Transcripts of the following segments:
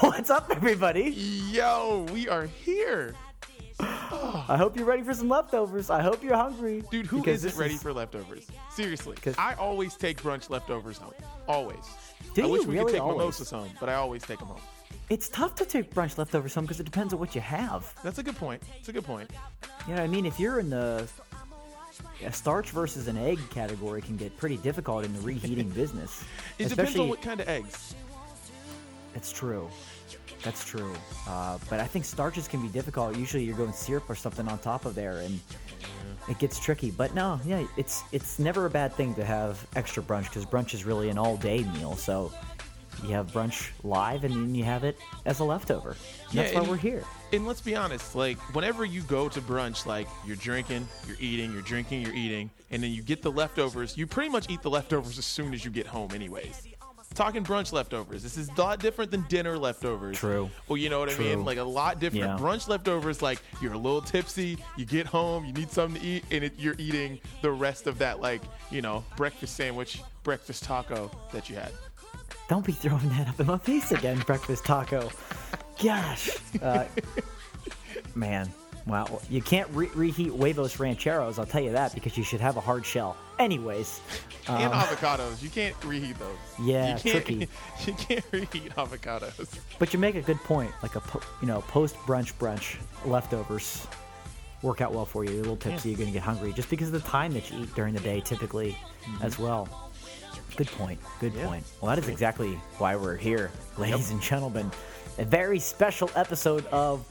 What's up, everybody? Yo, we are here. I hope you're ready for some leftovers. I hope you're hungry. Dude, who because not ready is- for leftovers? Seriously. I always take brunch leftovers home. Always. Do I you wish we really could take always? mimosas home, but I always take them home. It's tough to take brunch leftovers home because it depends on what you have. That's a good point. It's a good point. You know what I mean? If you're in the yeah, starch versus an egg category, can get pretty difficult in the reheating business. It depends Especially, on what kind of eggs. It's true. That's true. Uh, but I think starches can be difficult. Usually, you're going syrup or something on top of there, and it gets tricky. But no, yeah, it's it's never a bad thing to have extra brunch because brunch is really an all-day meal. So you have brunch live, and then you have it as a leftover. Yeah, that's why and- we're here. And let's be honest, like whenever you go to brunch, like you're drinking, you're eating, you're drinking, you're eating, and then you get the leftovers, you pretty much eat the leftovers as soon as you get home, anyways. Talking brunch leftovers. This is a lot different than dinner leftovers. True. Well, you know what I mean? Like a lot different. Yeah. Brunch leftovers, like you're a little tipsy, you get home, you need something to eat, and it, you're eating the rest of that, like, you know, breakfast sandwich, breakfast taco that you had. Don't be throwing that up in my face again, breakfast taco. Gosh. Uh, man. Wow. You can't re- reheat huevos rancheros, I'll tell you that, because you should have a hard shell. Anyways. and um, avocados. You can't reheat those. Yeah, you can't, tricky. You can't reheat avocados. But you make a good point. Like a po- you know post brunch brunch leftovers work out well for you. You're a little tipsy. You're gonna get hungry just because of the time that you eat during the day, typically, as well. Good point. Good Mm-hmm. Yeah. point. Well, that is exactly why we're here, ladies and gentlemen. A very special episode of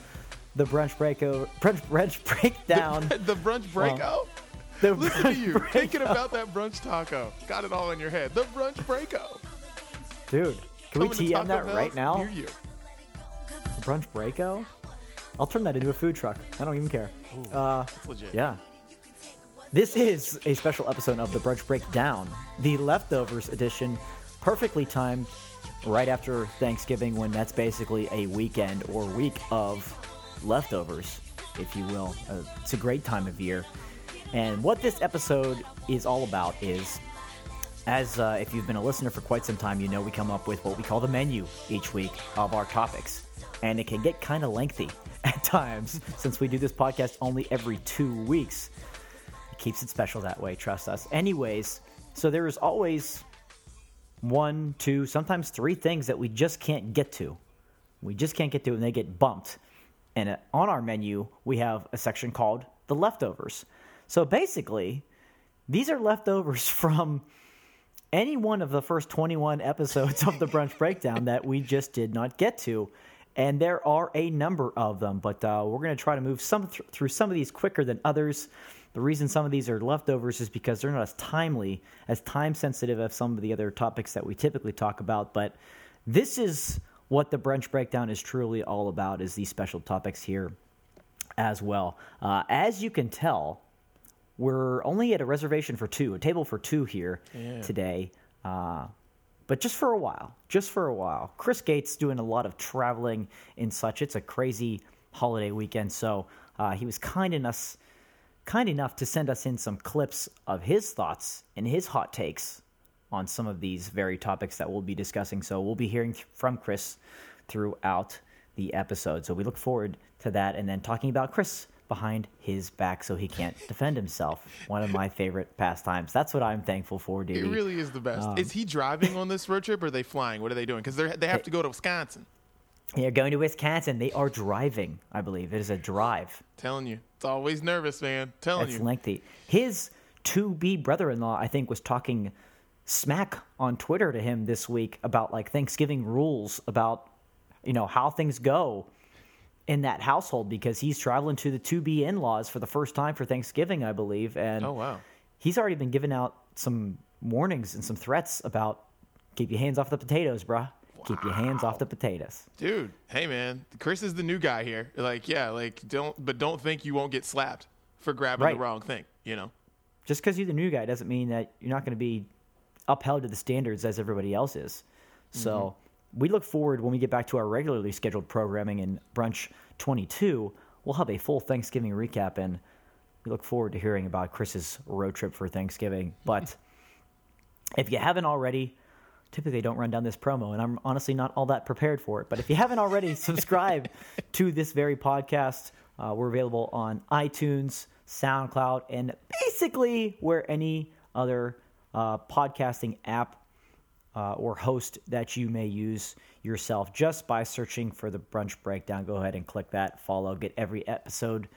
the brunch breako brunch brunch breakdown. the brunch breako? The Listen to brunch you, thinking about that brunch taco. Got it all in your head. The brunch breako. dude. Can we Coming to TM that right now? near you. Brunch breako. I'll turn that into a food truck. I don't even care. Uh, legit. Yeah. This is a special episode of the Brunch Breakdown, the leftovers edition, perfectly timed right after Thanksgiving when that's basically a weekend or week of leftovers, if you will. Uh, it's a great time of year. And what this episode is all about is as uh, if you've been a listener for quite some time, you know we come up with what we call the menu each week of our topics. And it can get kind of lengthy at times since we do this podcast only every two weeks. It keeps it special that way, trust us. Anyways, so there is always one, two, sometimes three things that we just can't get to. We just can't get to, and they get bumped. And on our menu, we have a section called the leftovers. So basically, these are leftovers from any one of the first 21 episodes of the brunch breakdown that we just did not get to and there are a number of them but uh, we're going to try to move some th- through some of these quicker than others the reason some of these are leftovers is because they're not as timely as time sensitive as some of the other topics that we typically talk about but this is what the brunch breakdown is truly all about is these special topics here as well uh, as you can tell we're only at a reservation for two, a table for two here today. Uh, but just for a while, just for a while. Chris Gates doing a lot of traveling and such. It's a crazy holiday weekend, so uh, he was kind enough, kind enough to send us in some clips of his thoughts and his hot takes on some of these very topics that we'll be discussing. So we'll be hearing from Chris throughout the episode. So we look forward to that, and then talking about Chris behind his back so he can't defend himself. One of my favorite pastimes. That's what I'm thankful for, dude. It really is the best. Um, is he driving on this road trip or are they flying? What are they doing? Because they have to go to Wisconsin. They're going to Wisconsin. They are driving, I believe. It is a drive. Telling you. It's always nervous, man. Telling That's you. lengthy. His to be brother in law, I think, was talking smack on Twitter to him this week about like Thanksgiving rules, about you know how things go in that household because he's traveling to the two be in laws for the first time for Thanksgiving, I believe. And Oh, wow. he's already been giving out some warnings and some threats about keep your hands off the potatoes, bruh. Keep your hands off the potatoes. Dude, hey man, Chris is the new guy here. Like, yeah, like don't, but don't think you won't get slapped for grabbing Right. the wrong thing. You know, just because you're the new guy doesn't mean that you're not going to be upheld to the standards as everybody else is. So we look forward when we get back to our regularly scheduled programming in Brunch 22. We'll have a full Thanksgiving recap, and we look forward to hearing about Chris's road trip for Thanksgiving. But if you haven't already, typically don't run down this promo, and I'm honestly not all that prepared for it. But if you haven't already, subscribe to this very podcast. Uh, we're available on iTunes, SoundCloud, and basically where any other uh, podcasting app uh, or host that you may use yourself just by searching for the brunch breakdown. Go ahead and click that, follow, get every episode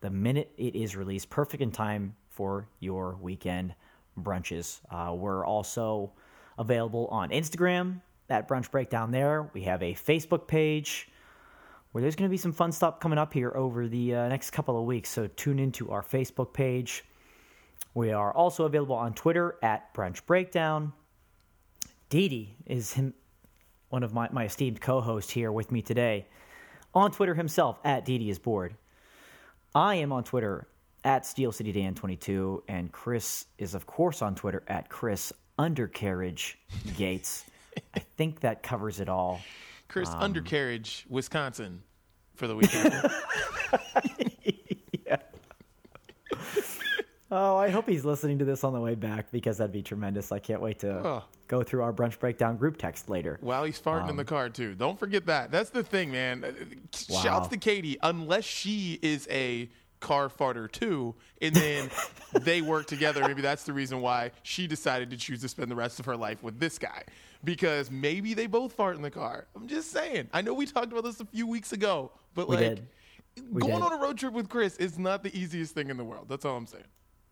the minute it is released, perfect in time for your weekend brunches. Uh, we're also available on Instagram, that brunch breakdown there. We have a Facebook page where there's going to be some fun stuff coming up here over the uh, next couple of weeks. So tune into our Facebook page. We are also available on Twitter at Brunch Breakdown. Didi is him, one of my, my esteemed co-hosts here with me today. On Twitter himself at Didi is bored. I am on Twitter at Steel City Dan 22, and Chris is of course on Twitter at Chris Undercarriage Gates. I think that covers it all. Chris Um, Undercarriage, Wisconsin, for the weekend. Oh, I hope he's listening to this on the way back because that'd be tremendous. I can't wait to Oh. go through our brunch breakdown group text later. While he's farting in the car too. Don't forget that. That's the thing, man. Uh, Wow. Shouts to Katie. Unless she is a car farter too, and then they work together. Maybe that's the reason why she decided to choose to spend the rest of her life with this guy. Because maybe they both fart in the car. I'm just saying. I know we talked about this a few weeks ago, but We like going on a road trip with Chris is not the easiest thing in the world. That's all I'm saying.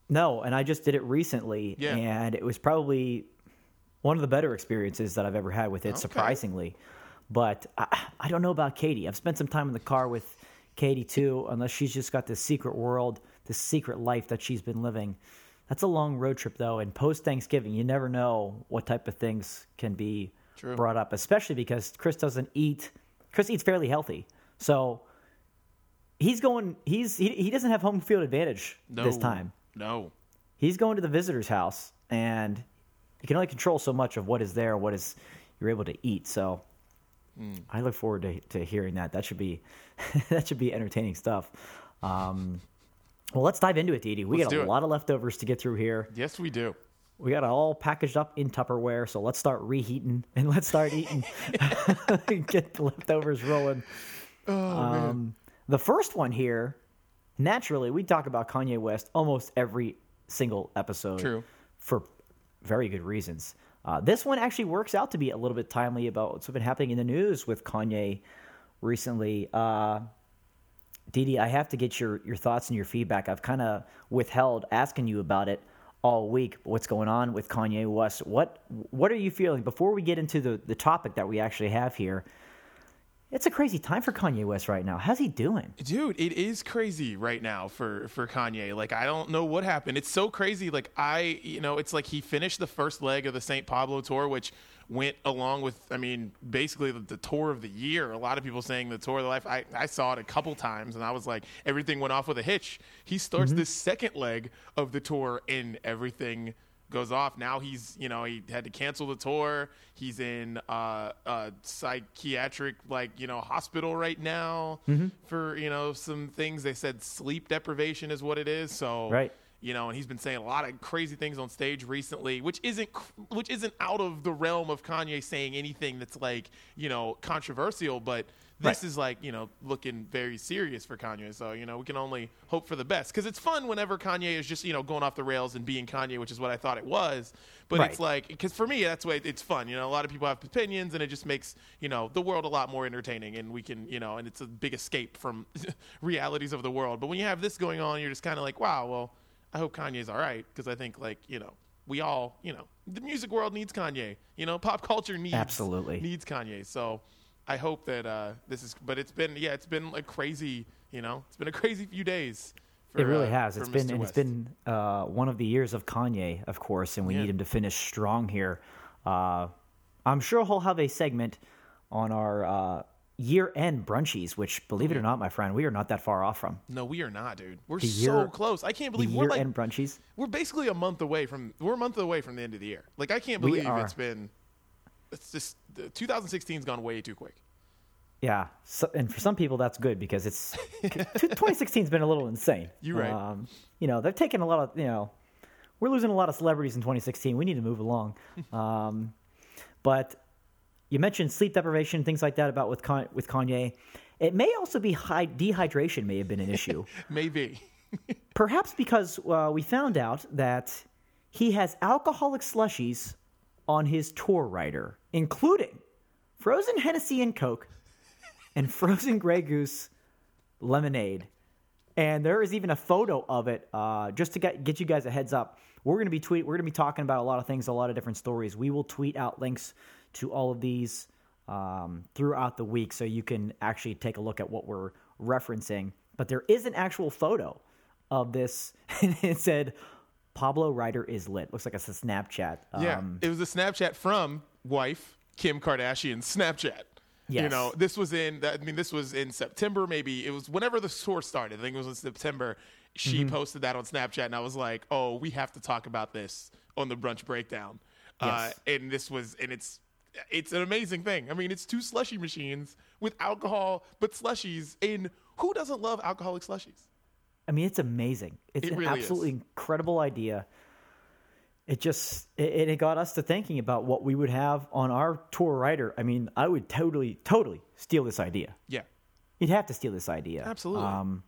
No, and I just did it recently, Yeah. and it was probably one of the better experiences that I've ever had with it, Okay. surprisingly. But I, I don't know about Katie. I've spent some time in the car with Katie too, unless she's just got this secret world, this secret life that she's been living. That's a long road trip, though, and post Thanksgiving, you never know what type of things can be True. brought up, especially because Chris doesn't eat. Chris eats fairly healthy, so he's going. He's he, he doesn't have home field advantage No. this time No. he's going to the visitor's house and you can only control so much of what is there what is you're able to eat so Hmm. i look forward to, to hearing that that should be that should be entertaining stuff um, well let's dive into it Didi. we Let's got a lot of leftovers to get through here Yes, we do. we got it all packaged up in tupperware so let's start reheating and let's start eating get the leftovers rolling Oh, um, the first one here, naturally, we talk about Kanye West almost every single episode. True. For very good reasons. Uh, this one actually works out to be a little bit timely about what's been happening in the news with Kanye recently. Uh, Didi, I have to get your, your thoughts and your feedback. I've kind of withheld asking you about it all week. What's going on with Kanye West? What what are you feeling before we get into the, the topic that we actually have here? It's a crazy time for Kanye West right now. How's he doing? Dude, it is crazy right now for for Kanye. Like I don't know what happened. It's so crazy. Like I, you know, it's like he finished the first leg of the St. Pablo tour, which went along with, I mean, basically the, the tour of the year. A lot of people saying the tour of the life. I, I saw it a couple times, and I was like, everything went off with a hitch. He starts mm-hmm. this second leg of the tour, and everything goes off. Now he's, you know, he had to cancel the tour. He's in uh, a psychiatric, like, you know, hospital right now for, you know, some things. They said sleep deprivation is what it is. So, Right. you know, and he's been saying a lot of crazy things on stage recently, which isn't which isn't out of the realm of Kanye saying anything that's like, you know, controversial, but this Right. is like, you know, looking very serious for Kanye. So, you know, we can only hope for the best cuz it's fun whenever Kanye is just, you know, going off the rails and being Kanye, which is what I thought it was. But Right. it's like cuz for me that's way it's fun. You know, a lot of people have opinions and it just makes, you know, the world a lot more entertaining and we can, you know, and it's a big escape from realities of the world. But when you have this going on, you're just kind of like, wow, well, I hope Kanye's all right because I think like you know we all you know the music world needs Kanye. You know, pop culture needs Absolutely. needs Kanye. So I hope that uh, this is. But it's been yeah, it's been like crazy. You know, it's been a crazy few days. For, It really uh, has. It's been and it's been uh, one of the years of Kanye, of course, and we Yeah. need him to finish strong here. Uh, I'm sure he'll have a segment on our uh, year end brunchies, which, believe it or not, my friend, we are not that far off from. No, we are not, dude. We're The so year- close. I can't believe we're like brunchies. we're basically a month away from we're a month away from the end of the year. Like I can't believe it's been. It's just 2016's gone way too quick. Yeah, so, and for some people that's good because it's 2016's been a little insane. You're right. Um, you know, they've taken a lot of you know, we're losing a lot of celebrities in 2016. We need to move along. um, but you mentioned sleep deprivation, things like that about with Con- with Kanye. It may also be high dehydration may have been an issue. Maybe. Perhaps because uh, we found out that he has alcoholic slushies on his tour rider, including frozen Hennessy and Coke and frozen Grey Goose lemonade. And there is even a photo of it. Uh, just to get, get you guys a heads up, we're going to be tweet. We're going to be talking about a lot of things, a lot of different stories. We will tweet out links to all of these um, throughout the week, so you can actually take a look at what we're referencing. But there is an actual photo of this, and it said Pablo Ryder is lit. Looks like it's a Snapchat. Yeah, Um, it was a Snapchat from wife Kim Kardashian's Snapchat. You know, this was in. I mean, this was in September. Maybe it was whenever the tour started. I think it was in September. She Mm-hmm. posted that on Snapchat, and I was like, "Oh, we have to talk about this on the brunch breakdown." Uh, Yes. and this was, and it's, it's an amazing thing. I mean, it's two slushy machines with alcohol, but slushies. And who doesn't love alcoholic slushies? I mean, it's amazing. It's It an really is. absolutely incredible idea. It just it, it got us to thinking about what we would have on our tour rider. I mean, I would totally, totally steal this idea. Yeah, You'd have to steal this idea. absolutely. Um,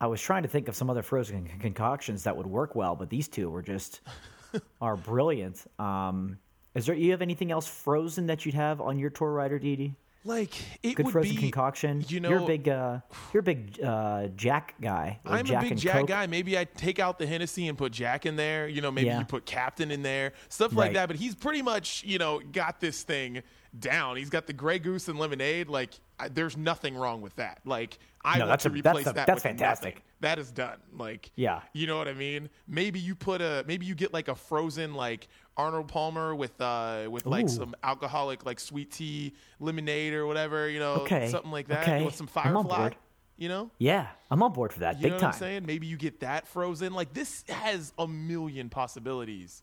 I was trying to think of some other frozen con- concoctions that would work well, but these two were just are brilliant. Um, is there you have anything else frozen that you'd have on your tour rider, Dee like it Good would frozen be concoction. You know, you're a big, uh, you're a big uh, Jack guy. I'm Jack a big Jack Coke. guy. Maybe I take out the Hennessy and put Jack in there. You know, maybe Yeah. you put Captain in there, stuff like Right. that. But he's pretty much, you know, got this thing down. He's got the Grey Goose and lemonade. Like, I, there's nothing wrong with that. Like, I No, want that's to a- that's replace a- that. that's with fantastic. nothing. That is done. Like, Yeah. you know what I mean. Maybe you put a, maybe you get like a frozen like Arnold Palmer with uh with like Ooh. some alcoholic like sweet tea lemonade or whatever. You know, Okay, something like that. okay. With some Firefly. You know. Yeah, I'm on board for that. You Big know time. I'm saying? Maybe you get that frozen. Like this has a million possibilities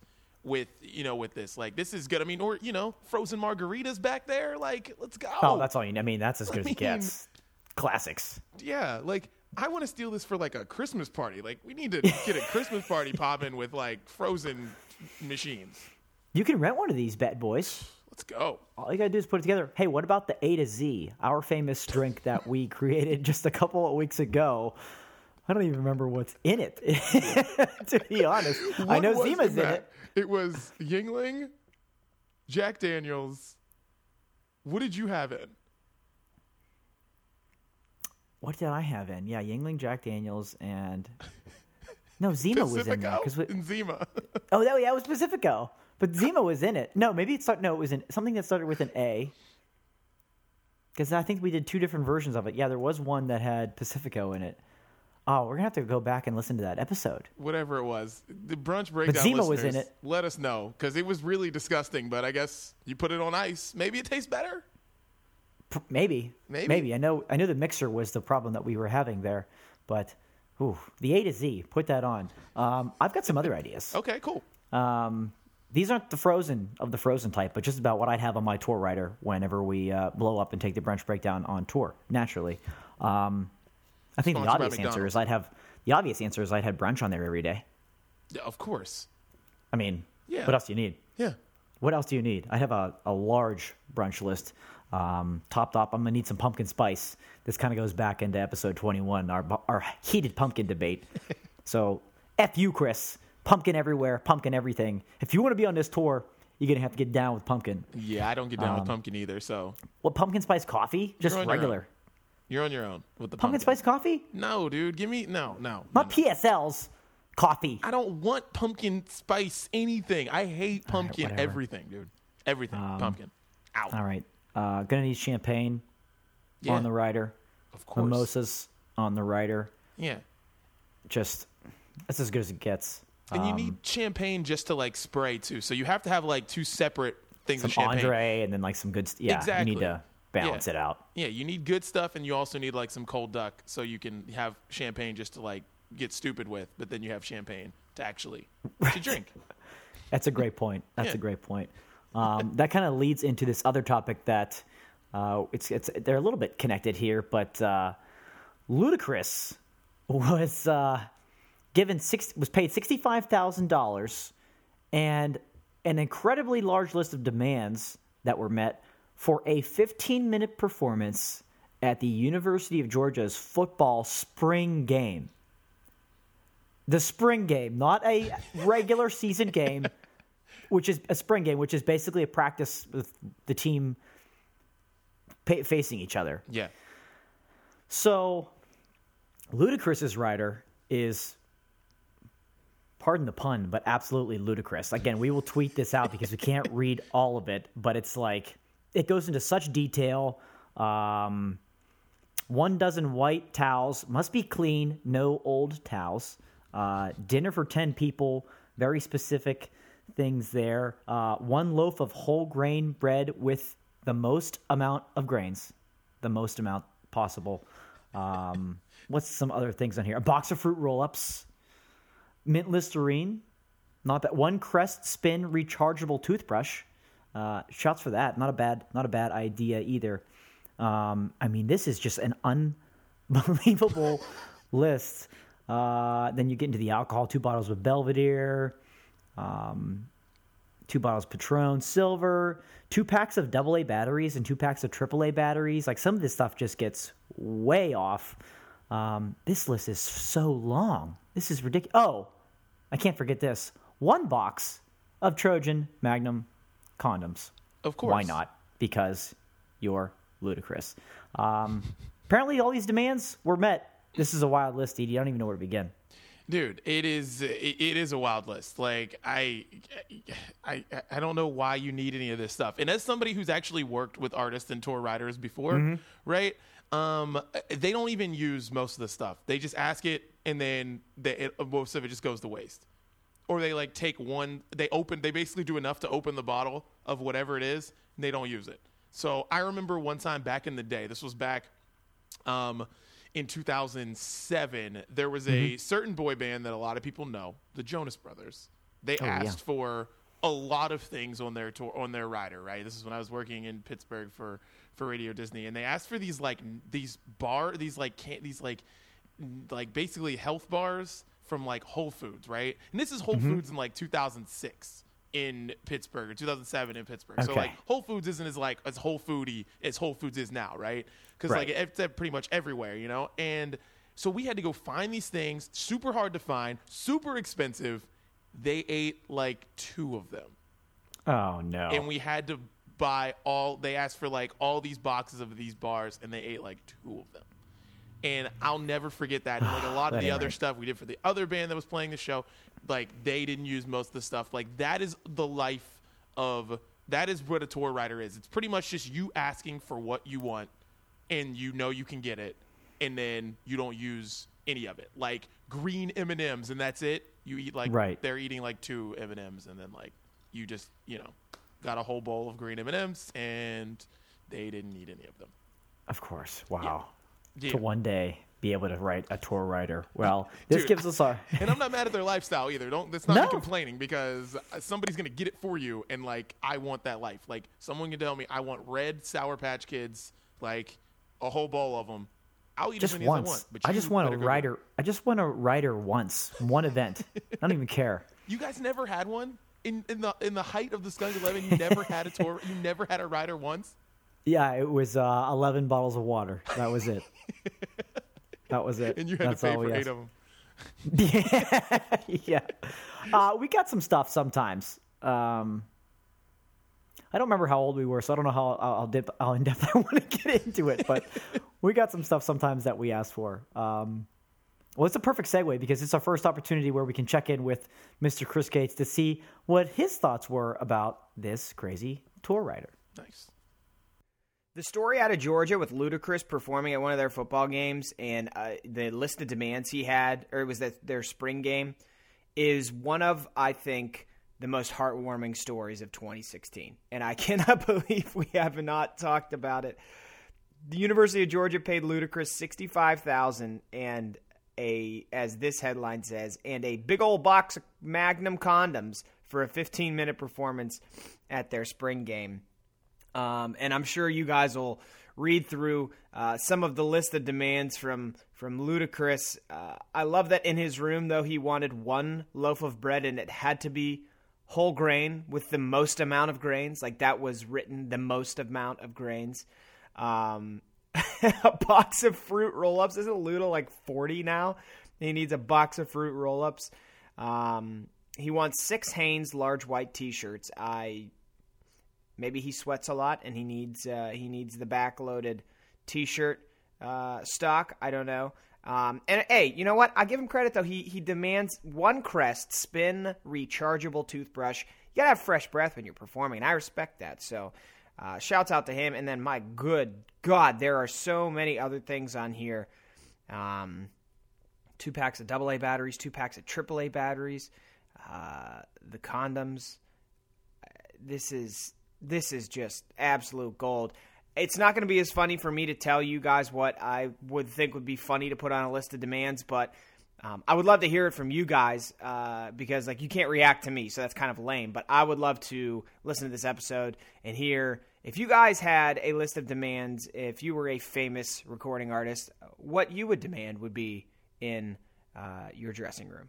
with you know with this. Like this is good. I mean, or you know, frozen margaritas back there. Like let's go. Oh, that's all you need. I mean, that's as good as I it mean- gets. Classics. yeah. Like I want to steal this for like a Christmas party. Like we need to get a Christmas party popping with like frozen machines. You can rent one of these bad boys. Let's go. All you gotta do is put it together. Hey, what about the A to Z, our famous drink that we created just a couple of weeks ago? I don't even remember what's in it. to be honest, I know Zima's in it. It was Yuengling, Jack Daniels. What did you have in? What did I have in? Yeah, Yuengling, Jack Daniels, and no, Zima was in there because we, Zima. Oh, that, yeah, it was Pacifico. But Zima was in it. No, maybe it started. No, it was in something that started with an A. Because I think we did two different versions of it. Yeah, there was one that had Pacifico in it. Oh, we're gonna have to go back and listen to that episode. whatever it was. The brunch breakdown. Zima was in it. Let us know because it was really disgusting. But I guess you put it on ice. Maybe it tastes better. P- Maybe, Maybe. maybe. I know. I know the mixer was the problem that we were having there, but ooh, the A to Z. Put that on. Um, I've got some other ideas. Okay, cool. Um, these aren't the frozen of the frozen type, but just about what I'd have on my tour rider whenever we uh, blow up and take the brunch breakdown on tour. Naturally, um, I think the obvious answer is I'd have the obvious answer is I'd have brunch on there every day. Yeah, of course. I mean, Yeah. what else do you need? Yeah. What else do you need? I have a, a large brunch list. Um, topped off, I'm gonna need some pumpkin spice. This kind of goes back into episode 21, our our heated pumpkin debate. so, f you, Chris. Pumpkin everywhere, pumpkin everything. If you want to be on this tour, you're gonna have to get down with pumpkin. Yeah, I don't get down Um, with pumpkin either. So What pumpkin spice coffee? Just regular you're on your own with the pumpkin pumpkin, spice coffee? No, dude, give me no, no. Not no. PSL's coffee. I don't want pumpkin spice anything. I hate pumpkin. Um, everything, dude. Everything pumpkin. Ow. All right, uh, gonna need champagne Yeah, on the rider. of course. Mimosas on the rider. Yeah. Just that's as good as it gets. And you Um, need champagne just to like spray too. So you have to have like two separate things some of champagne. Andre and then like some good. Yeah, exactly. you need to. Balance Yeah. it out. Yeah, you need good stuff, and you also need like some cold duck, so you can have champagne just to like get stupid with, but then you have champagne to actually to drink. That's a great point. That's Yeah. a great point. Um, that kind of leads into this other topic that uh, it's it's they're a little bit connected here, but uh, Ludacris was uh, given six was paid sixty five thousand dollars and an incredibly large list of demands that were met for a fifteen minute performance at the University of Georgia's football spring game. The spring game, not a regular season game, which is a spring game, which is basically a practice with the team pa- facing each other. Yeah, So, Ludacris's rider is, pardon the pun, but absolutely ludicrous. Again, we will tweet this out because we can't read all of it, but it's like it goes into such detail. Um, one dozen white towels must be clean, no old towels. Uh, dinner for 10 people, very specific things there. Uh, one loaf of whole grain bread with the most amount of grains, the most amount possible. Um, what's some other things on here? A box of fruit roll ups, mint Listerine, not that one Crest Spin rechargeable toothbrush. Uh, shouts for that. Not a bad, not a bad idea either. Um, I mean, this is just an unbelievable list. Uh, then you get into the alcohol: two bottles of Belvedere, um, two bottles Patron Silver, two packs of AA batteries, and two packs of AAA batteries. Like some of this stuff just gets way off. Um, this list is so long. This is ridiculous. Oh, I can't forget this: one box of Trojan Magnum condoms. of course. Why not? Because you're ludicrous. Um, apparently, all these demands were met. This is a wild list, Edie. I don't even know where to begin. dude it is it, is a wild list like I, I i don't know why you need any of this stuff and as somebody who's actually worked with artists and tour riders before right um they don't even use most of the stuff they just ask it and then they, it, most of it just goes to waste or they like take one they open they basically do enough to open the bottle of whatever it is and they don't use it so i remember one time back in the day this was back um, in 2007, there was a certain boy band that a lot of people know, the Jonas Brothers. They Oh, yeah. asked for a lot of things on their tour, on their rider. Right, this is when I was working in Pittsburgh for for Radio Disney, and they asked for these like these bar, these like can these like like basically health bars from like Whole Foods, right? And this is Whole Mm-hmm. Foods in like 2006 in Pittsburgh or 2007 in Pittsburgh. So like Whole Foods isn't as like as Whole Foody as Whole Foods is now, right? Because Right. like it's pretty much everywhere, you know. And so we had to go find these things, super hard to find, super expensive. They ate like two of them, Oh no! and we had to buy all. They asked for like all these boxes of these bars, and they ate like two of them. And I'll never forget that. And like a lot of the other right. stuff we did for the other band that was playing the show, like they didn't use most of the stuff. Like that is the life of that is what a tour rider is. It's pretty much just you asking for what you want, and you know you can get it, and then you don't use any of it. Like green M and M's, and that's it. You eat like Right. they're eating like two M and M's, and then like you just you know got a whole bowl of green M and M's, and they didn't eat any of them. Of course. Wow. Yeah. To one day be able to write a tour writer. Well, this Dude, gives us our. and I'm not mad at their lifestyle either. Don't that's not No. me complaining because somebody's gonna get it for you, and like I want that life. Like someone can tell me I want red Sour Patch Kids, like a whole bowl of them. I'll eat just as many as I once. want. But I just want a go writer. I just want a writer once, one event. I don't even care. You guys never had one in in the in the height of the Skunk Eleven. You never had a tour. You never had a rider once. Yeah, it was uh, eleven bottles of water. That was it. That was it. And you had That's to pay all we for eight asked. of them. yeah, yeah. Uh, we got some stuff sometimes. Um, I don't remember how old we were, so I don't know how I'll, I'll dip, how in depth I want to get into it. But we got some stuff sometimes that we asked for. Um, well, it's a perfect segue because it's our first opportunity where we can check in with Mr. Chris Gates to see what his thoughts were about this crazy tour rider. Nice. The story out of Georgia with Ludacris performing at one of their football games and uh, the list of demands he had, or it was that their spring game, is one of I think the most heartwarming stories of 2016, and I cannot believe we have not talked about it. The University of Georgia paid Ludacris sixty-five thousand and a, as this headline says, and a big old box of Magnum condoms for a 15-minute performance at their spring game. Um, and I'm sure you guys will read through uh, some of the list of demands from from Ludacris. Uh, I love that in his room, though, he wanted one loaf of bread and it had to be whole grain with the most amount of grains. Like that was written, the most amount of grains. Um, a box of fruit roll ups. Isn't Luda like 40 now? He needs a box of fruit roll ups. Um, he wants six Hanes large white t shirts. I maybe he sweats a lot and he needs uh, he needs the backloaded t-shirt uh, stock. I don't know. Um, and hey, you know what? I give him credit though. He he demands one Crest spin rechargeable toothbrush. You gotta have fresh breath when you're performing, and I respect that. So, uh, shouts out to him. And then my good God, there are so many other things on here. Um, two packs of AA batteries, two packs of AAA batteries, uh, the condoms. This is this is just absolute gold. It's not going to be as funny for me to tell you guys what I would think would be funny to put on a list of demands, but um, I would love to hear it from you guys uh, because like you can't react to me, so that's kind of lame. But I would love to listen to this episode and hear if you guys had a list of demands. If you were a famous recording artist, what you would demand would be in uh, your dressing room.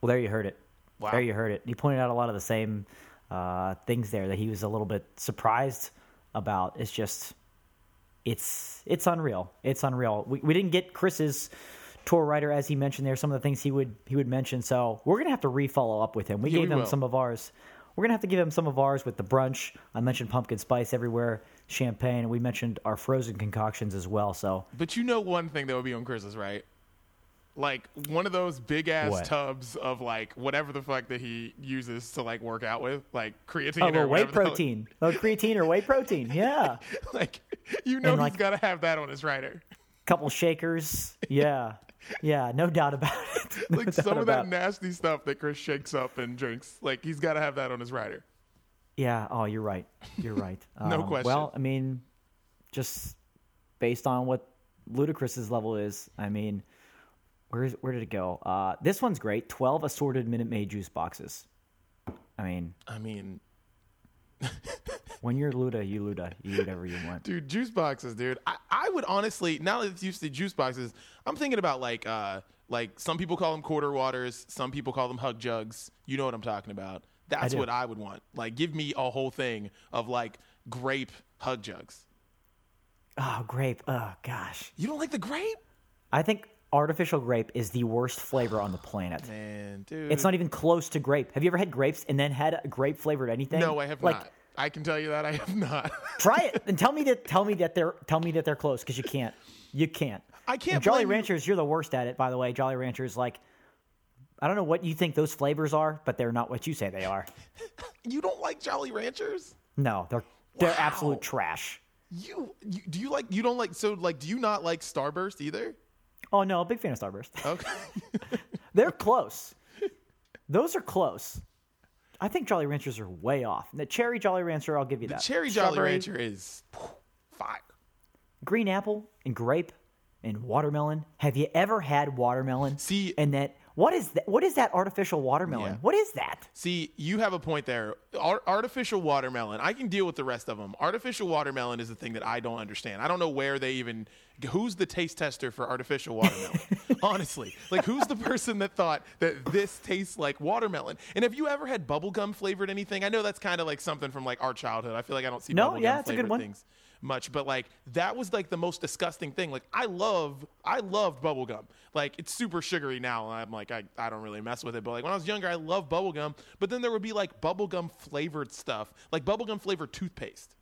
Well, there you heard it. Wow. There you heard it. You pointed out a lot of the same uh, things there that he was a little bit surprised about. It's just, it's it's unreal. It's unreal. We, we didn't get Chris's tour writer as he mentioned there. Some of the things he would he would mention. So we're gonna have to re-follow up with him. We Yeah, gave we him will. some of ours. We're gonna have to give him some of ours with the brunch. I mentioned pumpkin spice everywhere, champagne, and we mentioned our frozen concoctions as well. So But you know one thing that would be on Chris's, right? Like one of those big ass What? tubs of like whatever the fuck that he uses to like work out with, like creatine oh, or well, whey the hell- protein, oh, creatine or whey protein, yeah. like you know And, he's like- got to have that on his rider. couple shakers. Yeah. Yeah, no doubt about it. No Like doubt some of that about- nasty stuff that Chris shakes up and drinks, like he's got to have that on his rider. Yeah, oh, you're right. You're right. No Um, question. Well, I mean, just based on what Ludacris's level is, I mean, where is where did it go? Uh, this one's great. Twelve assorted Minute Maid juice boxes. I mean, I mean, when you're Luda, you Luda, you whatever you want. dude, juice boxes, dude. I, I would honestly, now that it's used to juice boxes, I'm thinking about like, uh, like some people call them quarter waters, some people call them hug jugs. You know what I'm talking about. That's do. what I would want. Like, give me a whole thing of like grape hug jugs. Oh, grape. Oh gosh, You don't like the grape? I think artificial grape is the worst flavor on the planet. Man, dude. It's not even close to grape. Have you ever had grapes and then had a grape flavored anything? No, I have like, not. I can tell you that I have not. Try it and tell me that tell me that they're tell me that they're close because you can't. You can't. I can't And Jolly blame you. Ranchers, you're the worst at it, by the way. Jolly Ranchers, like, I don't know what you think those flavors are, but they're not what you say they are. you don't like Jolly Ranchers? No, they're they're Wow. absolute trash. You, you do you like you don't like so like do you not like Starburst either? Oh no, big fan of Starburst. Okay. they're close. Those are close. I think Jolly Ranchers are way off. The cherry Jolly Rancher, I'll give you the that. cherry Jolly Strawberry, Rancher is fire. green apple and grape and watermelon. Have you ever had watermelon? See- and that what is that? What is that artificial watermelon? Yeah. What is that? See, you have a point there. Ar- artificial watermelon. I can deal with the rest of them. Artificial watermelon is the thing that I don't understand. I don't know where they even. Who's the taste tester for artificial watermelon? Honestly, like who's the person that thought that this tastes like watermelon? And have you ever had bubblegum flavored anything? I know that's kind of like something from like our childhood. I feel like I don't see No, bubblegum yeah, it's a good flavored one. things much, but like that was like the most disgusting thing. Like I love, I loved bubblegum. Like it's super sugary now. and I'm like, I, I don't really mess with it. But like when I was younger, I loved bubblegum. But then there would be like bubblegum flavored stuff, like bubblegum flavored toothpaste.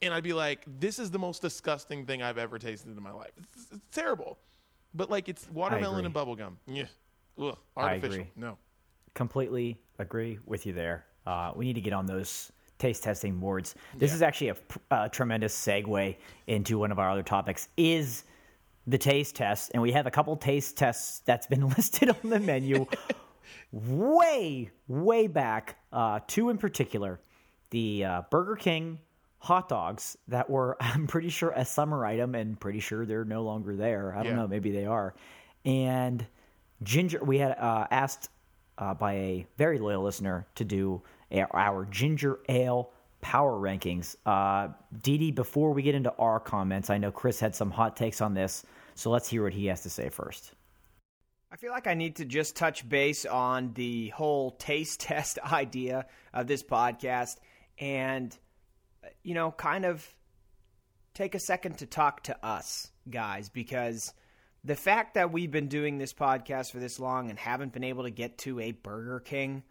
And I'd be like, this is the most disgusting thing I've ever tasted in my life. It's, it's terrible. But like it's watermelon and bubblegum. Yeah. Ugh, artificial. No. completely agree with you there. Uh, we need to get on those taste testing boards. This is actually a tremendous segue into one of our other topics. Is the taste test, and we have a couple taste tests that's been listed on the menu. way, way back, uh, two in particular, the uh, Burger King hot dogs that were, I'm pretty sure, a summer item, and pretty sure they're no longer there. I don't Yeah. know, maybe they are. And ginger, we had uh, asked uh, by a very loyal listener to do a, our ginger ale power rankings. Uh, Dee, before we get into our comments, I know Chris had some hot takes on this, so let's hear what he has to say first. I feel like I need to just touch base on the whole taste test idea of this podcast and, you know, kind of take a second to talk to us, guys, because the fact that we've been doing this podcast for this long and haven't been able to get to a Burger King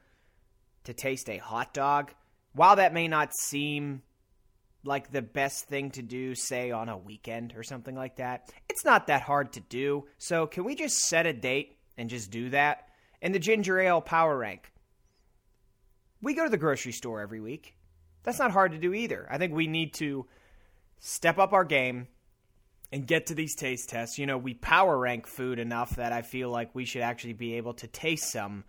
to taste a hot dog, while that may not seem like the best thing to do, say on a weekend or something like that. It's not that hard to do. So, can we just set a date and just do that? And the ginger ale power rank. We go to the grocery store every week. That's not hard to do either. I think we need to step up our game and get to these taste tests. You know, we power rank food enough that I feel like we should actually be able to taste some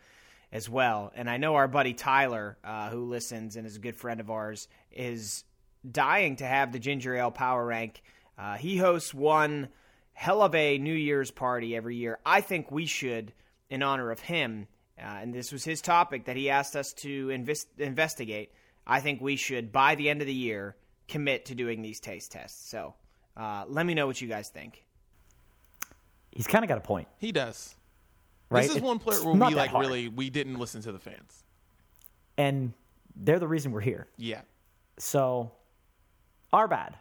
as well. And I know our buddy Tyler, uh, who listens and is a good friend of ours, is dying to have the ginger ale power rank. Uh, he hosts one hell of a New Year's party every year. I think we should, in honor of him, uh, and this was his topic that he asked us to invest- investigate. I think we should, by the end of the year, commit to doing these taste tests. So uh, let me know what you guys think. He's kind of got a point. He does. Right? This is one player where we like hard. really we didn't listen to the fans. and they're the reason we're here. Yeah. So, our bad.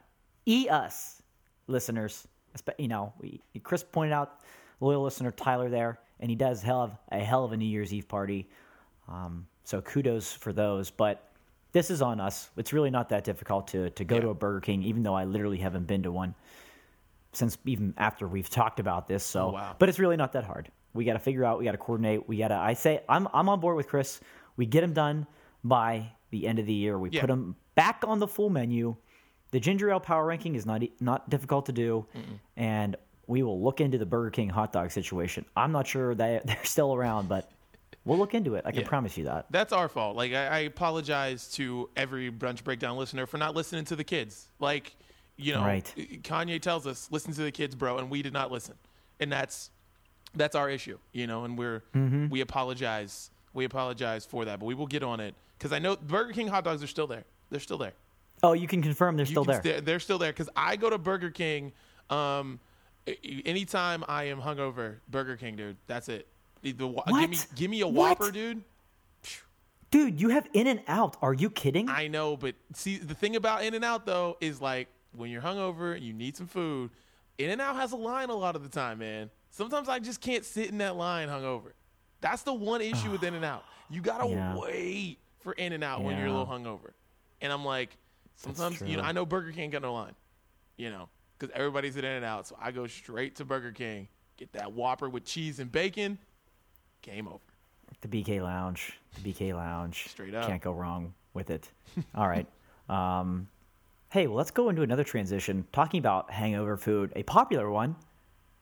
E us, listeners. You know, we, Chris pointed out loyal listener Tyler there, and he does hell of a hell of a New Year's Eve party. Um, so kudos for those. But this is on us. It's really not that difficult to to go Yeah. to a Burger King, even though I literally haven't been to one since even after we've talked about this. So, Oh, wow. but it's really not that hard. We got to figure out. We got to coordinate. We got to. I say I'm I'm on board with Chris. We get them done by the end of the year. We Yeah. put them back on the full menu. The ginger ale power ranking is not not difficult to do, and we will look into the Burger King hot dog situation. I'm not sure that they're still around, but we'll look into it. I can Yeah. promise you that. That's our fault. Like I, I apologize to every brunch breakdown listener for not listening to the kids. Like, you know, Right. Kanye tells us listen to the kids, bro, and we did not listen, and that's that's our issue, you know. And we're Mm-hmm. we apologize. We apologize for that, but we will get on it because I know Burger King hot dogs are still there. They're still there. Oh, you can confirm they're You still there. st- they're still there because I go to Burger King. Um, anytime I am hungover, Burger King, dude. That's it. The, the, Give me, give me a What? Whopper, dude. Dude, you have In and Out. Are you kidding? I know, but see, the thing about In and Out though is like when you're hungover you need some food, In and Out has a line a lot of the time, man. Sometimes I just can't sit in that line hungover. That's the one issue with In and Out. You gotta Yeah. wait for In and Out when you're a little hungover. And I'm like, sometimes you know. I know Burger King got no line, you know, because everybody's at In and Out, so I go straight to Burger King, get that Whopper with cheese and bacon. Game over. The BK Lounge. The BK Lounge. Straight up. Can't go wrong with it. All right. Um, hey, well, let's go into another transition. Talking about hangover food, a popular one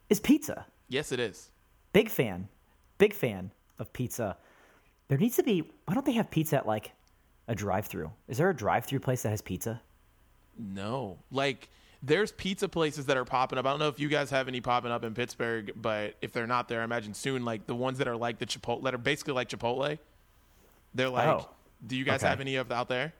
is pizza. Yes, it is. Big fan. Big fan of pizza. There needs to be, why don't they have pizza at like a drive through? Is there a drive through place that has pizza? No. Like there's pizza places that are popping up. I don't know if you guys have any popping up in Pittsburgh, but if they're not there, I imagine soon like the ones that are like the Chipotle that are basically like Chipotle. They're like Oh, Do you guys okay. have any of out there?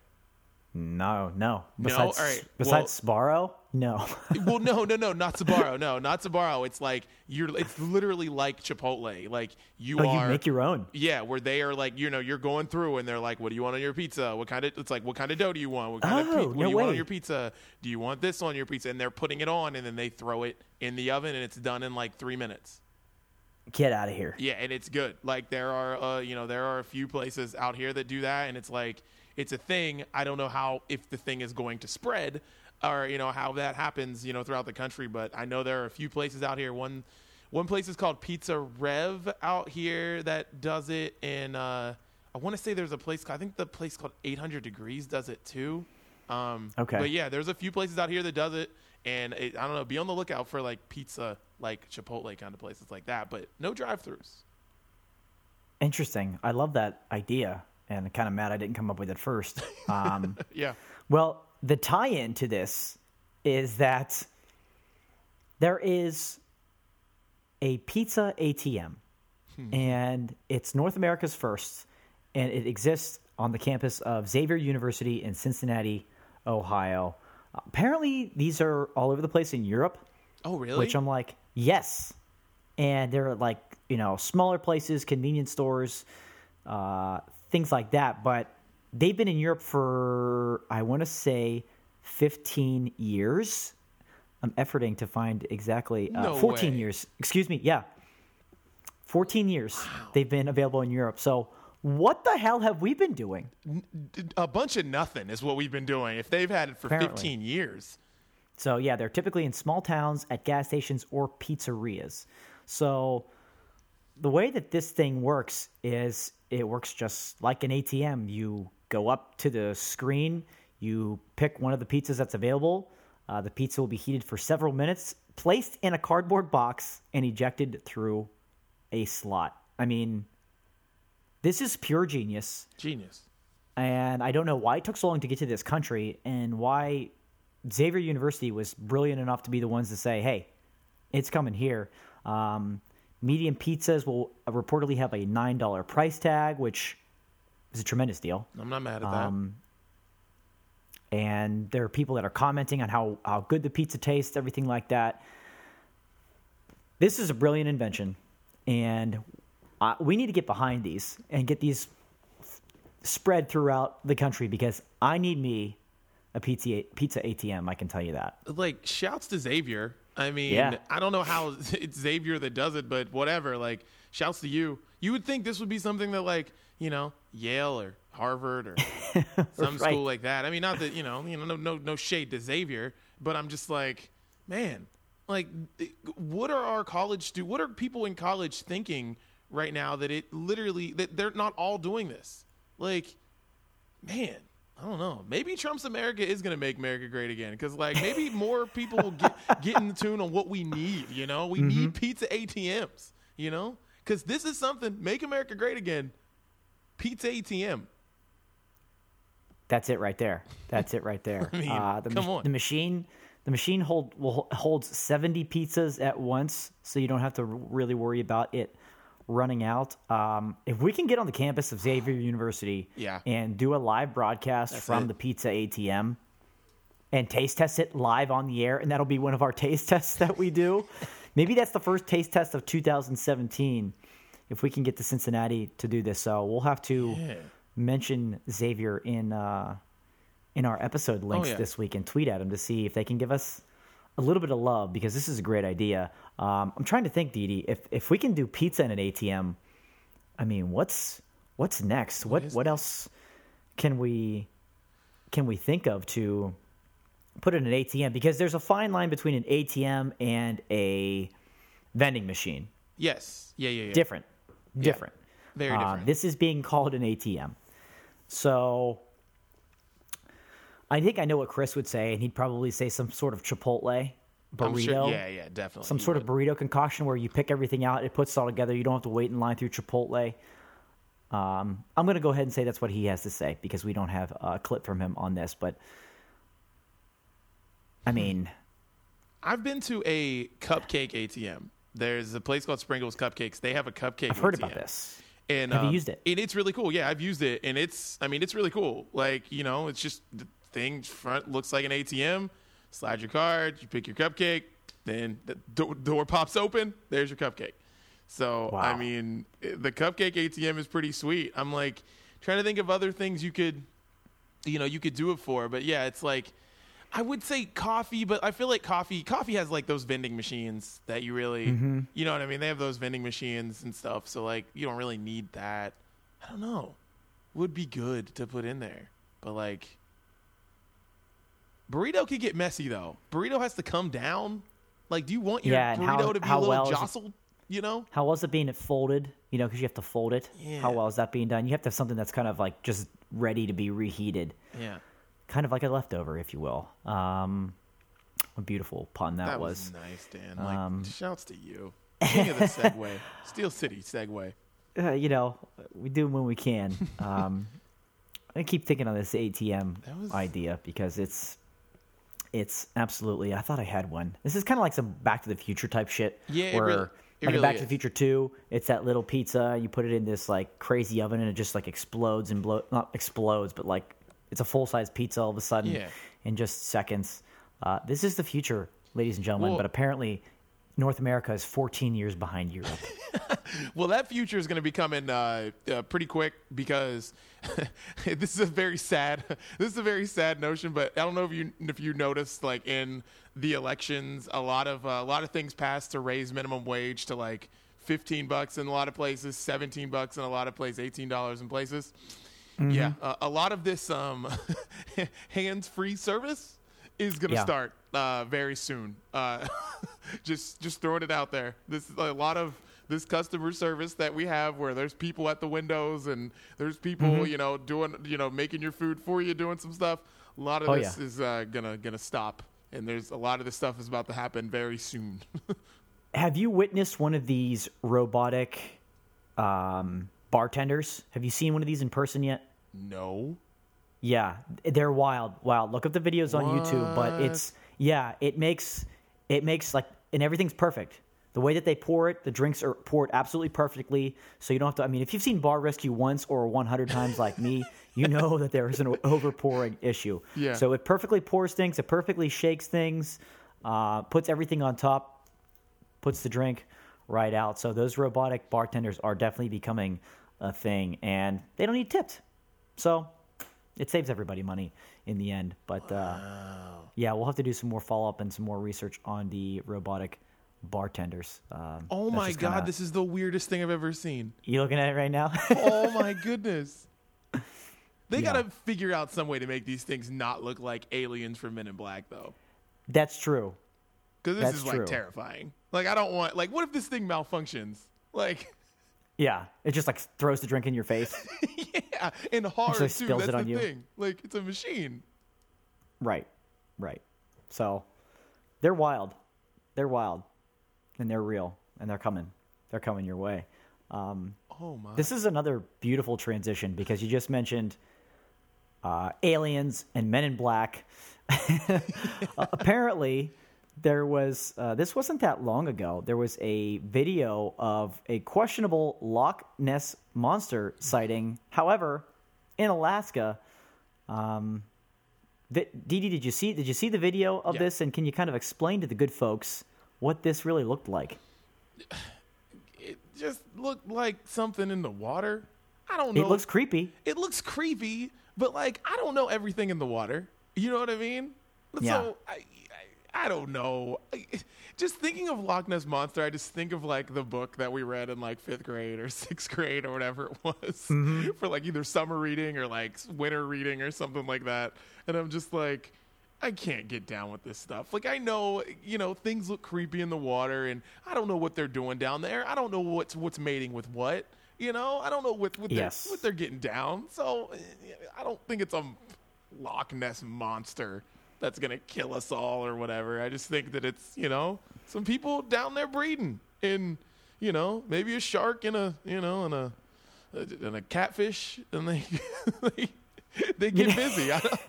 No, no. No? Besides, All right, besides Sbarro? No. well, no, no, no, not Sbarro. No, not Sbarro. It's like you're it's literally like Chipotle. Like you oh, are you make your own. Yeah, where they are like, you know, you're going through and they're like, what do you want on your pizza? What kind of, it's like, what kind of dough do you want? What kind of, Oh, pi- what no do you want on your pizza? Do you want this on your pizza? And they're putting it on and then they throw it in the oven and it's done in like three minutes. Get out of here. Yeah, and it's good. Like there are, uh, you know, there are a few places out here that do that, and it's like it's a thing. I don't know how if the thing is going to spread, or you know how that happens, you know, throughout the country. But I know there are a few places out here. One, one place is called Pizza Rev out here that does it, and uh, I want to say there's a place. I think the place called 800 Degrees does it too. Um, Okay. But yeah, there's a few places out here that does it, and it, I don't know. Be on the lookout for like pizza, like Chipotle kind of places like that, but no drive-throughs. Interesting. I love that idea, and kind of mad I didn't come up with it first. Um, Yeah. well, the tie-in to this is that there is a pizza ATM, and it's North America's first, and it exists on the campus of Xavier University in Cincinnati, Ohio. Apparently, these are all over the place in Europe. Oh, really? Which I'm like, yes. And they're like, you know, smaller places, convenience stores, uh, things like that. But they've been in Europe for, I want to say, 15 years. I'm efforting to find exactly uh, No 14 way. years. Excuse me. Yeah. 14 years they've been available in Europe. So, what the hell have we been doing? a bunch of nothing is what we've been doing. If they've had it for Apparently. 15 years. So yeah, they're typically in small towns at gas stations or pizzerias. So the way that this thing works is it works just like an ATM. You go up to the screen, you pick one of the pizzas that's available. Uh, the pizza will be heated for several minutes, placed in a cardboard box, and ejected through a slot. I mean, this is pure genius Genius. and I don't know why it took so long to get to this country and why Xavier University was brilliant enough to be the ones to say, "Hey, it's coming here." Um, medium pizzas will reportedly have a nine dollar price tag, which is a tremendous deal. I'm not mad at that. Um, and there are people that are commenting on how, how good the pizza tastes, everything like that. This is a brilliant invention, and uh, we need to get behind these and get these spread throughout the country because I need me a pizza pizza ATM. I can tell you that. like shouts to Xavier. I mean, Yeah. I don't know how it's Xavier that does it, but whatever. Like, shouts to you. You would think this would be something that, like, you know, Yale or Harvard or some Right. school like that. I mean, not that you know, you know, no, no, no shade to Xavier, but I'm just like, man, like, what are our college stu What are people in college thinking right now that it literally that they're not all doing this? Like, man, I don't know. Maybe Trump's America is going to make America great again because, like, maybe more people will get, get in tune on what we need. You know, we need pizza ATMs. You know, because this is something make America great again. Pizza ATM. That's it right there. That's it right there. I mean, uh, the, come mach- on. the machine, the machine hold will holds seventy pizzas at once, so you don't have to r- really worry about it running out. Um, if we can get on the campus of Xavier University, Yeah. and do a live broadcast from it. the pizza ATM, and taste test it live on the air, and that'll be one of our taste tests that we do. Maybe that's the first taste test of 2017. If we can get to Cincinnati to do this, so we'll have to Yeah. mention Xavier in uh, in our episode links Oh, yeah. this week and tweet at him to see if they can give us a little bit of love because this is a great idea. Um, I'm trying to think, Didi, if if we can do pizza in an ATM, I mean, what's what's next? What is what else can we can we think of to put in an ATM? Because there's a fine line between an ATM and a vending machine Yes. Yeah. Yeah. Yeah. different different very Uh, different. this is being called an atm so i think i know what chris would say and he'd probably say some sort of chipotle burrito sure. Yeah. Yeah. Definitely. some sort would. of burrito concoction where you pick everything out it puts it all together you don't have to wait in line through chipotle um, i'm going to go ahead and say that's what he has to say because we don't have a clip from him on this but Hmm. i mean I've been to a cupcake ATM. There's a place called Sprinkles Cupcakes. They have a cupcake. i've heard ATM. about this And Have you um, used it? And it's really cool. Yeah, I've used it, and it's. I mean, it's really cool. Like you know, it's just thing front looks like an ATM. Slide your card, you pick your cupcake, then the do- door pops open. There's your cupcake. So I mean, the cupcake ATM is pretty sweet. I'm like trying to think of other things you could, you know, you could do it for. But yeah, it's like. I would say coffee, but I feel like coffee coffee has like those vending machines that you really Mm-hmm. you know what I mean? They have those vending machines and stuff, so like you don't really need that. I don't know. Would be good to put in there. But like burrito could get messy though. Burrito has to come down. Like do you want your Yeah, burrito how- to be how a little well is it- jostled, you know? How was it being folded? You know, because you have to fold it. Yeah. How well is that being done? You have to have something that's kind of like just ready to be reheated, Yeah. kind of like a leftover, if you will. Um, a beautiful pun that, That was. was nice, Dan. Like Um, shouts to you. King of the Segway. Steel City Segway. uh, you know, we do when we can. Um, I keep thinking on this ATM was- idea because it's it's absolutely. I thought I had one. This is kind of like some Back to the Future type shit. Yeah, where really- like really Back to the Future Two, it's that little pizza. You put it in this like crazy oven, and it just like explodes and blow. Not explodes, but like it's a full size pizza all of a sudden Yeah. in just seconds. Uh, this is the future, ladies and gentlemen. Well- but apparently, North America is 14 years behind Europe. Well, that future is going to be coming uh, uh, pretty quick because this is a very sad. This is a very sad notion, but I don't know if you if you noticed, like in the elections, a lot of uh, a lot of things passed to raise minimum wage to like fifteen bucks in a lot of places, seventeen bucks in a lot of places, eighteen dollars in places. Yeah, uh, a lot of this um, hands-free service is going to Yeah. start uh, very soon. Uh, just just throwing it out there. This is a lot of this customer service that we have where there's people at the windows and there's people Mm-hmm. you know doing you know making your food for you doing some stuff. A lot of Oh, this yeah. is uh, gonna gonna stop, and there's a lot of this stuff is about to happen very soon. Have you witnessed one of these robotic um, bartenders? Have you seen one of these in person yet? no. Yeah, they're wild. Wild. Look up the videos on YouTube, but it's yeah, it makes it makes like and everything's perfect. The way that they pour it, the drinks are poured absolutely perfectly, so you don't have to. I mean, if you've seen Bar Rescue once or 100 times like me, you know that there is an overpouring issue. Yeah. So it perfectly pours things, it perfectly shakes things, uh, puts everything on top, puts the drink right out. So those robotic bartenders are definitely becoming a thing, and they don't need tipped. So it saves everybody money in the end. But uh, yeah, we'll have to do some more follow up and some more research on the robotic bartenders. Um, Oh my god, kinda- this is the weirdest thing I've ever seen. you looking at it right now? oh my goodness. They Yeah. gotta figure out some way to make these things not look like aliens from Men in Black, though. That's true. Because this That's is like true. terrifying. Like I don't want. Like, what if this thing malfunctions? Like, Yeah, it just like throws the drink in your face. yeah, and hard Actually too. That's the you. thing. Like, it's a machine. right, right. So they're wild. They're wild, and they're real, and they're coming. They're coming your way. Um, Oh my. This is another beautiful transition because you just mentioned uh, aliens and Men in Black. Apparently, there was uh, this wasn't that long ago. There was a video of a questionable Loch Ness monster sighting. However, in Alaska. Um, Didi, did you see? Did you see the video of Yeah. this? And can you kind of explain to the good folks what this really looked like? it just looked like something in the water. I don't know. It looks creepy. it looks creepy, but like I don't know everything in the water. You know what I mean? Yeah. So I, I, don't know. Just thinking of Loch Ness monster, I just think of like the book that we read in like fifth grade or sixth grade or whatever it was Mm-hmm. for like either summer reading or like winter reading or something like that. And I'm just like. I can't get down with this stuff. Like I know, you know, things look creepy in the water, and I don't know what they're doing down there. I don't know what's what's mating with what. You know, I don't know what what, Yes. they're, what they're getting down. So eh, I don't think it's a Loch Ness monster that's gonna kill us all or whatever. I just think that it's you know some people down there breeding in you know maybe a shark and a you know and a and a catfish, and they they, they get busy. I don't,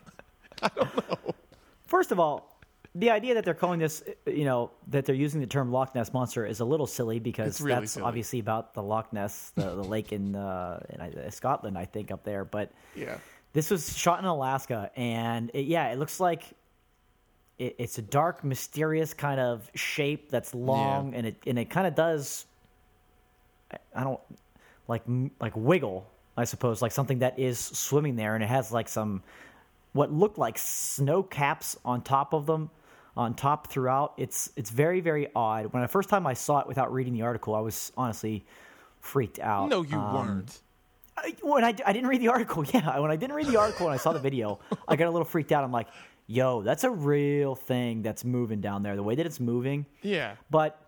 I don't know. First of all, the idea that they're calling this, you know, that they're using the term Loch Ness monster is a little silly because really that's silly. obviously about the Loch Ness, the, the lake in, uh, in uh, Scotland, I think, up there. But Yeah. this was shot in Alaska, and it, yeah, it looks like it, it's a dark, mysterious kind of shape that's long, and it and it kind of does. I- I don't like like wiggle, I suppose, like something that is swimming there, and it has like some what looked like snow caps on top of them, on top throughout. It's it's very very odd. When the first time I saw it without reading the article, I was honestly freaked out. No, you Um, weren't. I, when I, I didn't read the article, yeah, when I didn't read the article and I saw the video, I got a little freaked out. I'm like, yo, that's a real thing that's moving down there. The way that it's moving, Yeah. but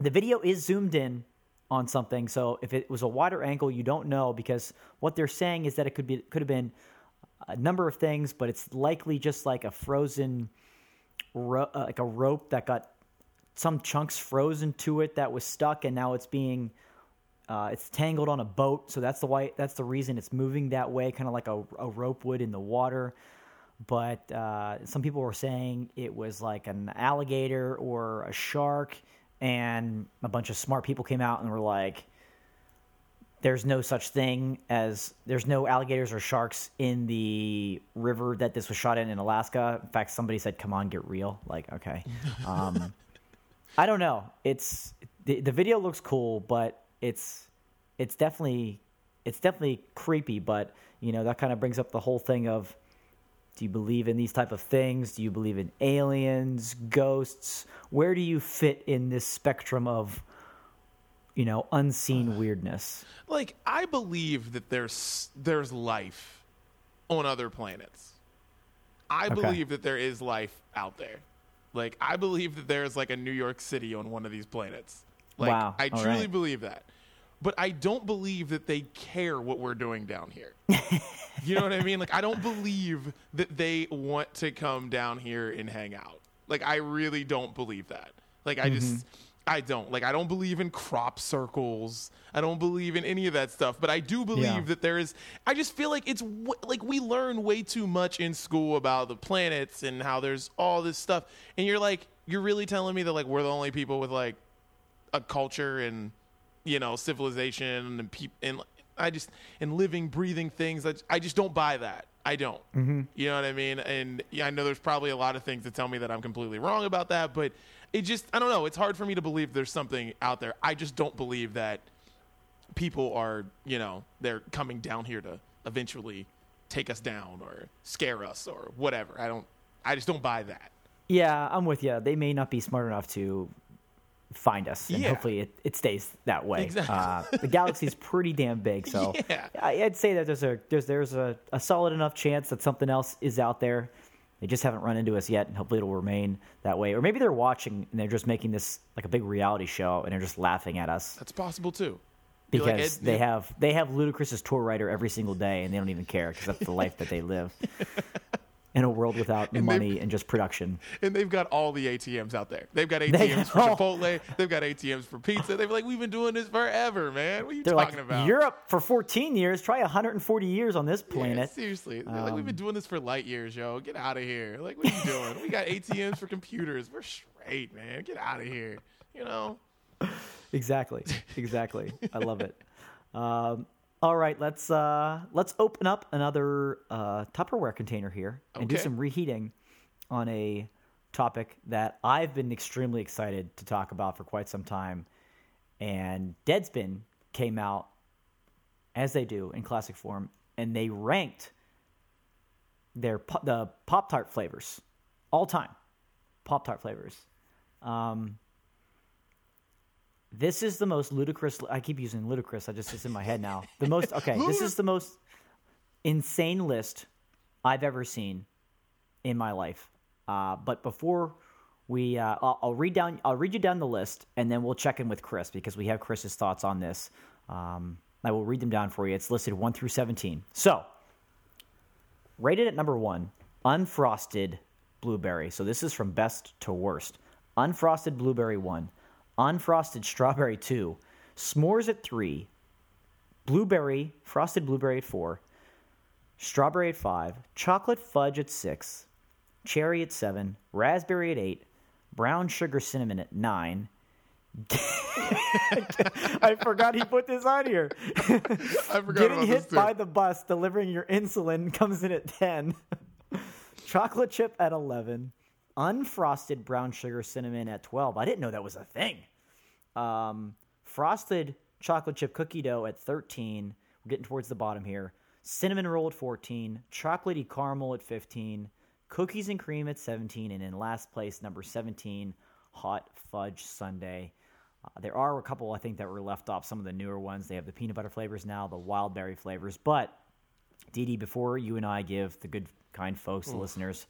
the video is zoomed in on something. So if it was a wider angle, you don't know because what they're saying is that it could be could have been a number of things, but it's likely just like a frozen, ro- uh, like a rope that got some chunks frozen to it that was stuck, and now it's being Uh, it's tangled on a boat, so that's the why. That's the reason it's moving that way, kind of like a, a rope would in the water. But uh, some people were saying it was like an alligator or a shark, and a bunch of smart people came out and were like, "There's no such thing as there's no alligators or sharks in the river that this was shot in in Alaska." In fact, somebody said, "Come on, get real." Like, okay. Um, I don't know. It's the the video looks cool, but it's it's definitely it's definitely creepy. But you know that kind of brings up the whole thing of do you believe in these type of things? Do you believe in aliens, ghosts? Where do you fit in this spectrum of you know unseen weirdness? Like I believe that there's there's life on other planets. I Okay. believe that there is life out there. Like I believe that there's like a New York City on one of these planets. Like Wow. I All truly right. believe that. But I don't believe that they care what we're doing down here. you know what I mean? Like I don't believe that they want to come down here and hang out. Like I really don't believe that. Like I just mm-hmm. I don't. Like I don't believe in crop circles. I don't believe in any of that stuff, but I do believe Yeah. that there is I just feel like it's w- like we learn way too much in school about the planets and how there's all this stuff. And you're like you're really telling me that like we're the only people with like a culture and you know civilization and peop and I just and living breathing things I, I just don't buy that. I don't. Mm-hmm. you know what I mean? And yeah, I know there's probably a lot of things that tell me that I'm completely wrong about that but it just I don't know. It's hard for me to believe there's something out there. I just don't believe that people are you know they're coming down here to eventually take us down or scare us or whatever. I don't I just don't buy that. Yeah, I'm with you. They may not be smart enough to find us, and Yeah. hopefully it, it stays that way. Exactly. Uh, the galaxy's pretty damn big, so Yeah. I'd say that there's a there's there's a, a solid enough chance that something else is out there. They just haven't run into us yet, and hopefully it'll remain that way. Or maybe they're watching and they're just making this like a big reality show, and they're just laughing at us that's possible too because like, Ed- they have they have Ludacris's tour writer every single day, and they don't even care because that's the life that they live in a world without they've- money and just production. And they've got all the ATMs out there. They've got They ATMs for know. Chipotle. They've got ATMs for pizza. They're like, we've been doing this forever, man. What are you They're talking like about? Europe for 14 years. Try 140 years on this Yeah, planet. seriously. They're like, we've Um, been doing this for light years, yo. Get out of here. Like, what are you doing? we got ATMs for computers. We're straight, man. Get out of here. You know? exactly, exactly. I love it. Um, all right, let's uh, let's open up another uh, Tupperware container here and do some reheating on a topic that I've been extremely excited to talk about for quite some time. And Deadspin came out as they do in classic form, and they ranked their the Pop Tart flavors all time. Pop Tart flavors. Um, this is the most ludicrous. I keep using ludicrous. I just it's in my head now. The most okay. this is the most insane list I've ever seen in my life. Uh, but before we, uh, I'll, I'll read down. I'll read you down the list, and then we'll check in with Chris because we have Chris's thoughts on this. Um, I will read them down for you. It's listed one through seventeen. So, rated at number one, unfrosted blueberry. So this is from best to worst. Unfrosted blueberry one, unfrosted strawberry two, s'mores at three, blueberry frosted blueberry at four, strawberry at five, chocolate fudge at six, cherry at seven, raspberry at eight, brown sugar cinnamon at nine. I forgot he put this on here. I forgot Getting hit by the bus delivering your insulin comes in at 10. Chocolate chip at 11. Unfrosted brown sugar cinnamon at 12. I didn't know that was a thing. Um, frosted chocolate chip cookie dough at 13. We're getting towards the bottom here. Cinnamon roll at 14. Chocolatey caramel at 15. Cookies and cream at 17. And in last place, number 17, hot fudge sundae. Uh, there are a couple, I think, that were left off. Some of the newer ones. They have the peanut butter flavors now, the wild berry flavors. But, Didi, before you and I give the good, kind folks, the listeners,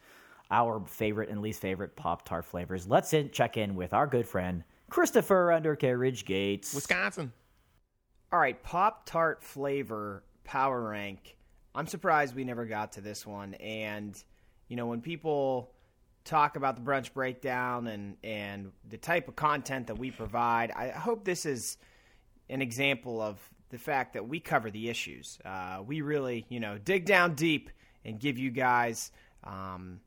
our favorite and least favorite Pop Tart flavors, let's in, check in with our good friend, Christopher Undercarriage Gates. Wisconsin. All right, Pop Tart flavor power rank. I'm surprised we never got to this one. And you know, when people talk about the brunch breakdown and and the type of content that we provide, I hope this is an example of the fact that we cover the issues. Uh, we really, you know, dig down deep and give you guys um,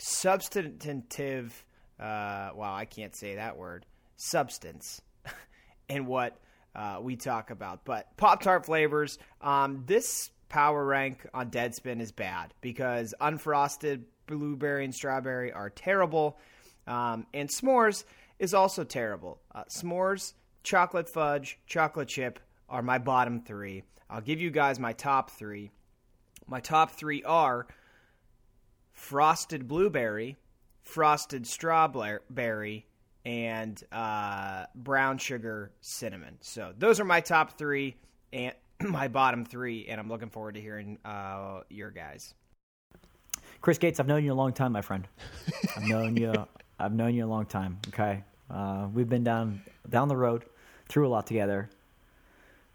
substantive. Uh, well, I can't say that word. Substance, in what uh, we talk about. But Pop Tart flavors. Um, this power rank on Deadspin is bad because unfrosted blueberry and strawberry are terrible, um, and s'mores is also terrible. Uh, s'mores, chocolate fudge, chocolate chip are my bottom three. I'll give you guys my top three. My top three are frosted blueberry, frosted strawberry, and uh, brown sugar cinnamon. So those are my top three and my bottom three, and I'm looking forward to hearing uh, your guys. Chris Gates, I've known you a long time, my friend. I've known you. I've known you a long time. Okay, uh, we've been down down the road, through a lot together.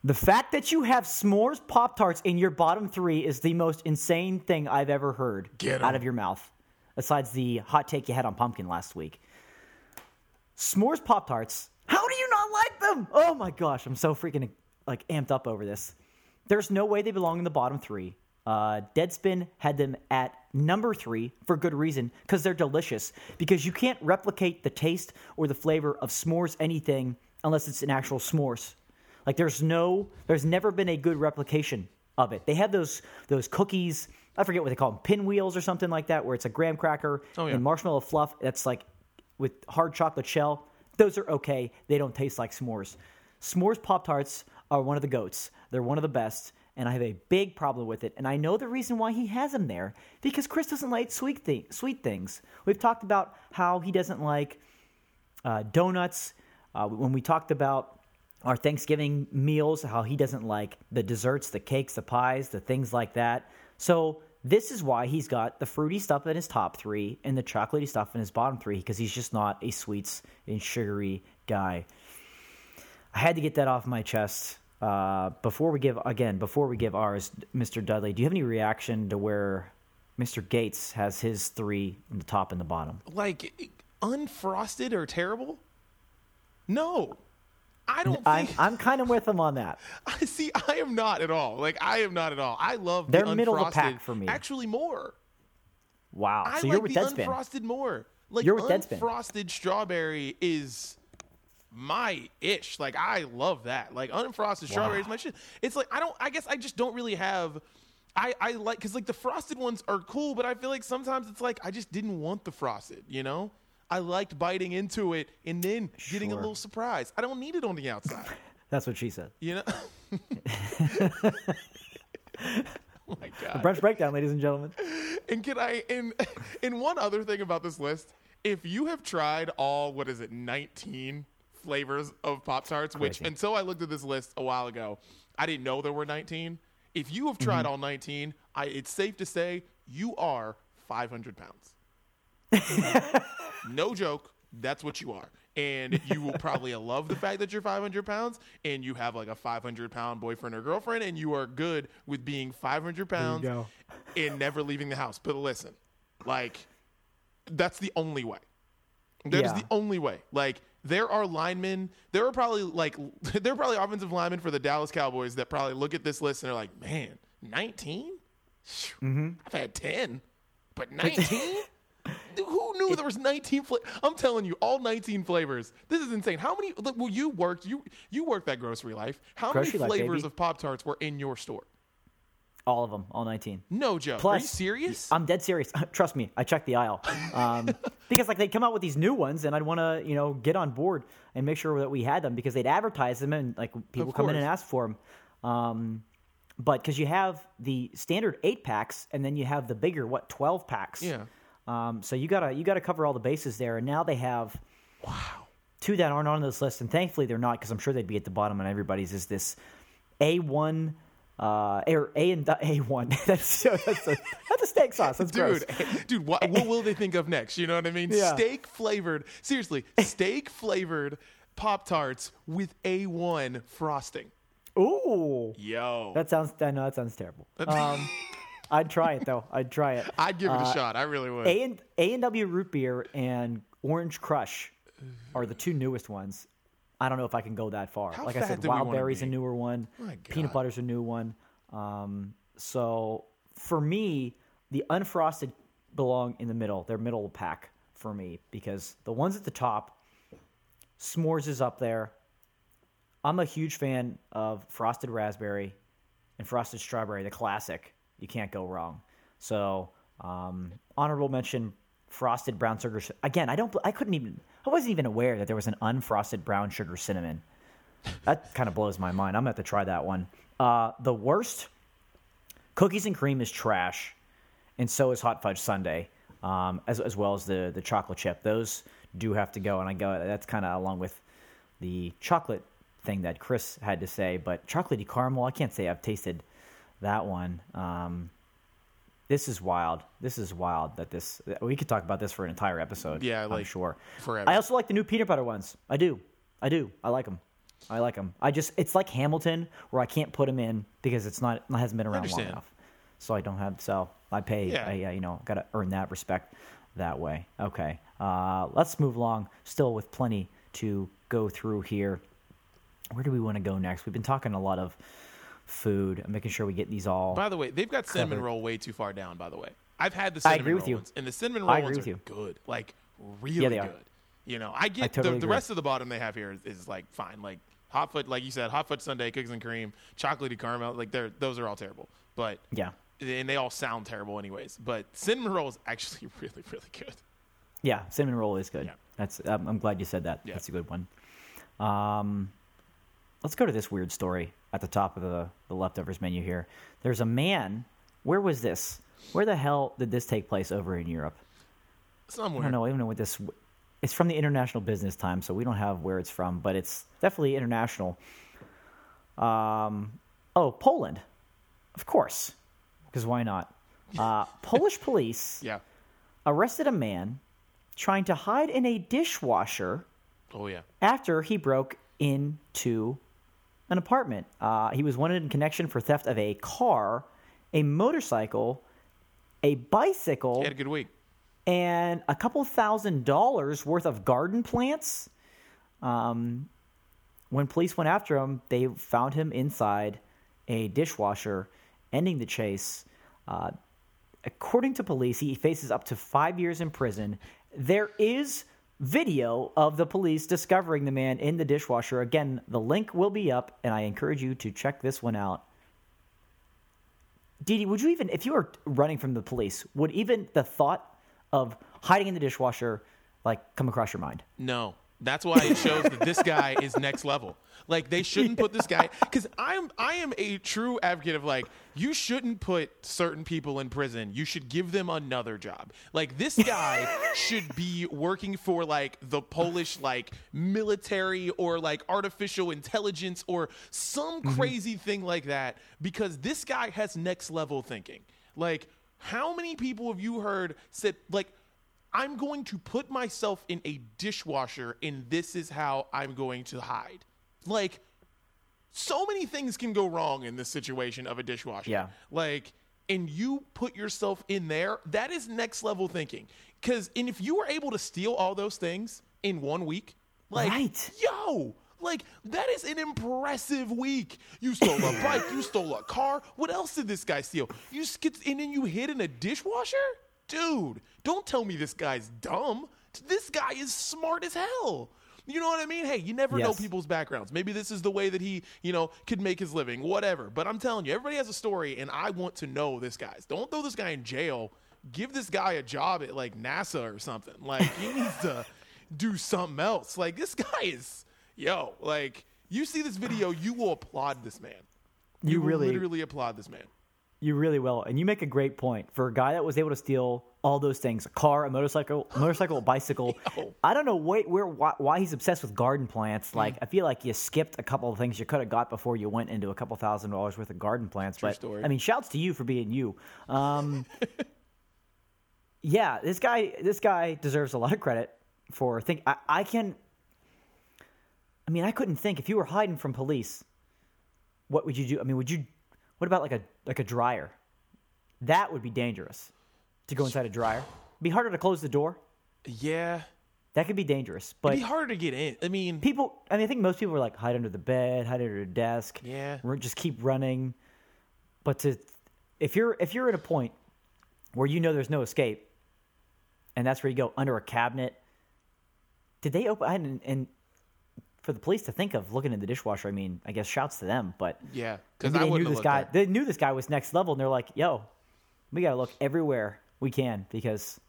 The fact that you have s'mores Pop Tarts in your bottom three is the most insane thing I've ever heard Get 'em. out of your mouth. Besides the hot take you had on pumpkin last week. S'mores Pop Tarts. How do you not like them? Oh my gosh, I'm so freaking like amped up over this. There's no way they belong in the bottom three. Uh, Deadspin had them at number three for good reason because they're delicious. Because you can't replicate the taste or the flavor of s'mores anything unless it's an actual s'mores. Like there's no, there's never been a good replication of it. They had those those cookies. I forget what they call them, pinwheels or something like that, where it's a graham cracker Oh, yeah. and marshmallow fluff. That's like with hard chocolate shell. Those are okay. They don't taste like s'mores. S'mores Pop Tarts are one of the goats. They're one of the best, and I have a big problem with it. And I know the reason why he has them there because Chris doesn't like sweet thi- sweet things. We've talked about how he doesn't like uh, donuts. Uh, when we talked about our Thanksgiving meals, how he doesn't like the desserts, the cakes, the pies, the things like that. So this is why he's got the fruity stuff in his top three and the chocolatey stuff in his bottom three because he's just not a sweets and sugary guy. I had to get that off my chest. Uh, before we give again, before we give ours, Mr. Dudley, do you have any reaction to where Mr. Gates has his three in the top and the bottom? Like unfrosted or terrible? No, I don't I'm think. I'm kind of with them on that. I see. I am not at all. Like I am not at all. I love They're the middle of the unfrosted. pack for me. Actually, more. Wow. I so like you're with the Deadspin. unfrosted more. Like You're with Deadspin. unfrosted strawberry is my ish. Like I love that. Like unfrosted strawberry is my shit. It's like I don't. I guess I just don't really have. I, I like because like the frosted ones are cool, but I feel like sometimes it's like I just didn't want the frosted. You know, I liked biting into it and then getting a little surprise. I don't need it on the outside. That's what she said. You know. oh my god. Brunch breakdown, ladies and gentlemen. And can I and and one other thing about this list, if you have tried all what is it, 19 flavors of Pop Tarts, which until I looked at this list a while ago, I didn't know there were 19. If you have tried mm-hmm. all 19, I it's safe to say you are 500 pounds. No joke. That's what you are. And you will probably love the fact that you're 500 pounds and you have like a 500 pound boyfriend or girlfriend and you are good with being 500 pounds go. and never leaving the house. But listen, like, that's the only way. That is Yeah. the only way. Like, there are linemen. There are probably like there are probably offensive linemen for the Dallas Cowboys that probably look at this list and are like, man, 19? Mm-hmm. I've had 10, but 19? Who knew there was 19 flavors? I'm telling you, all 19 flavors. This is insane. How many? Look, well, you worked. You you worked that grocery life. How Grocery many life, flavors baby. of Pop Tarts were in your store? All of them, all 19. No joke. Plus, are you serious? I'm dead serious. Trust me, I checked the aisle um, because like they come out with these new ones, and I'd want to you know get on board and make sure that we had them because they'd advertise them and like people Of come in and ask for them. Um, but because you have the standard eight packs, and then you have the bigger what 12 packs. Yeah. Um, so you gotta you gotta cover all the bases there, and now they have wow. two that aren't on this list, and thankfully they're not because I'm sure they'd be at the bottom on everybody's. Is this A one, uh, or A and A one? that's that's a, that's a steak sauce. That's gross. dude, dude, what, what will they think of next? You know what I mean? Yeah. Steak flavored, seriously, steak flavored Pop Tarts with A1 frosting. Ooh, Yo, that sounds. I know that sounds terrible. Um, I'd try it though. I'd try it. I'd give it a Uh, shot. I really would. A and A and W root beer and Orange Crush are the two newest ones. I don't know if I can go that far. How like I fat said, do we wild wanna berries a be? newer one. My Peanut butter's a new one. Um, so for me, the unfrosted belong in the middle. They're middle pack for me because the ones at the top, s'mores is up there. I'm a huge fan of frosted raspberry and frosted strawberry, the classic. You can't go wrong. So, um, honorable mention frosted brown sugar. Again, I don't. I couldn't even. I wasn't even aware that there was an unfrosted brown sugar cinnamon. That kind of blows my mind. I'm gonna have to try that one. Uh, the worst cookies and cream is trash, and so is hot fudge sundae, um, as as well as the the chocolate chip. Those do have to go, and I go. That's kind of along with the chocolate thing that Chris had to say. But chocolatey caramel, I can't say I've tasted that one. Um, this is wild. This is wild. That this we could talk about this for an entire episode. Yeah, I'm sure. forever. I also like the new peanut butter ones. I do. I do. I like them. I like them. I just it's like Hamilton where I can't put them in because it's not it hasn't been around long enough. So I don't have so I pay. Yeah. I, you know got to earn that respect that way. Okay. Uh, let's move along. Still with plenty to go through here. Where do we want to go next? We've been talking a lot of food. I'm making sure we get these all. By the way, they've got cinnamon Covered. roll way too far down. By the way, I've had the I cinnamon agree with you. ones, and the cinnamon I roll ones are you. good, like really they are. good. You know, I get totally the, the rest of the bottom they have here is, is like fine, like hot foot, like you said, hot foot sundae, cookies and cream, chocolatey caramel, like they're those are all terrible. But yeah. and they all sound terrible anyways. But cinnamon roll is actually really really good. Yeah, cinnamon roll is good. Yeah. That's. Um, I'm glad you said that. Yeah. That's a good one. Um, let's go to this weird story at the top of the the leftovers menu here. There's a man. Where was this? Where the hell did this take place over in Europe? I Somewhere. don't know. I don't know what this. It's from the International Business Times, so we don't have where it's from, but it's definitely international. Um, oh, Poland, of course, because why not? Uh, Polish police Yeah. arrested a man trying to hide in a dishwasher Oh yeah. after he broke into an apartment. Uh, he was wanted in connection for theft of a car, a motorcycle, a bicycle, He had a good week. and a couple thousand dollars worth of garden plants. Um, when police went after him, they found him inside a dishwasher, ending the chase. Uh, according to police, he faces up to five years in prison. There is video of the police discovering the man in the dishwasher. Again, the link will be up, and I encourage you to check this one out. Didi, would you even, if you were running from the police, would even the thought of hiding in the dishwasher like come across your mind? No. That's why it shows that this guy is next level. Like they shouldn't put this guy because I'm I am a true advocate of like you shouldn't put certain people in prison. You should give them another job. Like this guy should be working for like the Polish like military or like artificial intelligence or some mm-hmm. crazy thing like that because this guy has next level thinking. Like how many people have you heard said like I'm going to put myself in a dishwasher and this is how I'm going to hide. Like, so many things can go wrong in this situation of a dishwasher. Yeah. Like, and you put yourself in there, that is next level thinking. Because, and if you were able to steal all those things in one week, like, Right. yo, like, that is an impressive week. You stole a bike, you stole a car. What else did this guy steal? You skid, and then you hid in a dishwasher? Dude, don't tell me this guy's dumb. This guy is smart as hell. You know what I mean? Hey, you never know people's backgrounds. Maybe this is the way that he, you know, could make his living, whatever. But I'm telling you, everybody has a story, and I want to know this guy's. Don't throw this guy in jail. Give this guy a job at like NASA or something. Like he needs to do something else. Like this guy is, yo, like you see this video, you will applaud this man. You will really- literally applaud this man. You really will, and you make a great point for a guy that was able to steal all those things—a car, a motorcycle, motorcycle, a bicycle. Yo. I don't know wait, where why, why he's obsessed with garden plants. Like, I feel like you skipped a couple of things you could have got before you went into a couple thousand dollars worth of garden plants. but story. I mean, shouts to you for being you. Um, yeah, this guy, this guy deserves a lot of credit for think. I, I can. I mean, I couldn't think if you were hiding from police. What would you do? I mean, would you? What about like a like a dryer? That would be dangerous to go inside a dryer. Be harder to close the door. Yeah, That could be dangerous. But It'd be harder to get in. I mean, people, I mean, I think most people are like hide under the bed, hide under the desk. Yeah. Just keep running. But to, if you're if you're at a point where you know there's no escape, and that's where you go under a cabinet. Did they open? I hadn't, and for the police to think of looking in the dishwasher, I mean, I guess shouts to them. But yeah, because I they knew this guy. They knew this guy was next level, and they're like, "Yo, we got to look everywhere we can because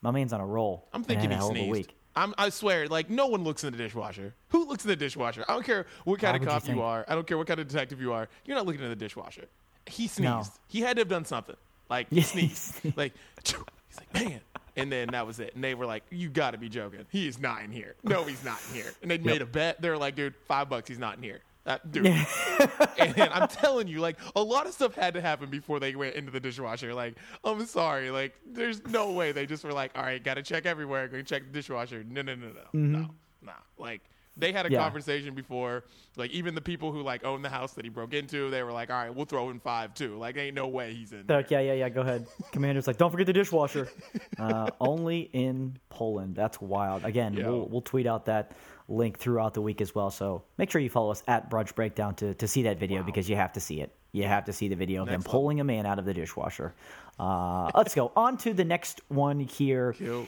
my man's on a roll." I'm thinking he a hell of a sneezed. week. I'm, I swear, like no one looks in the dishwasher. Who looks in the dishwasher? I don't care what kind of would you cop you, are. I don't care what kind of detective you are. You're not looking in the dishwasher. He sneezed. No. He had to have done something. Like he sneezed. sneezed. like he's like man. And then that was it. And they were like, "You got to be joking. He is not in here. No, he's not in here." And they made a bet. They were like, "Dude, five bucks. He's not in here." That dude. and I'm telling you, like a lot of stuff had to happen before they went into the dishwasher. Like, I'm sorry, like there's no way they just were like, all right, got to check everywhere, go check the dishwasher. No, no, no, no, mm-hmm. no, no. Like they had a Yeah. conversation before. Like even the people who like own the house that he broke into, they were like, all right, we'll throw in five too. Like ain't no way he's in. They're There. like, yeah, yeah, yeah. Go ahead. Commander's like, don't forget the dishwasher. Uh, only in Poland. That's wild. Again, Yeah. we'll we'll tweet out that link throughout the week as well. So make sure you follow us at Brunch Breakdown to to see that video because you have to see it. You have to see the video of them Next level. pulling a man out of the dishwasher. Uh, let's go on to the next one here Kill.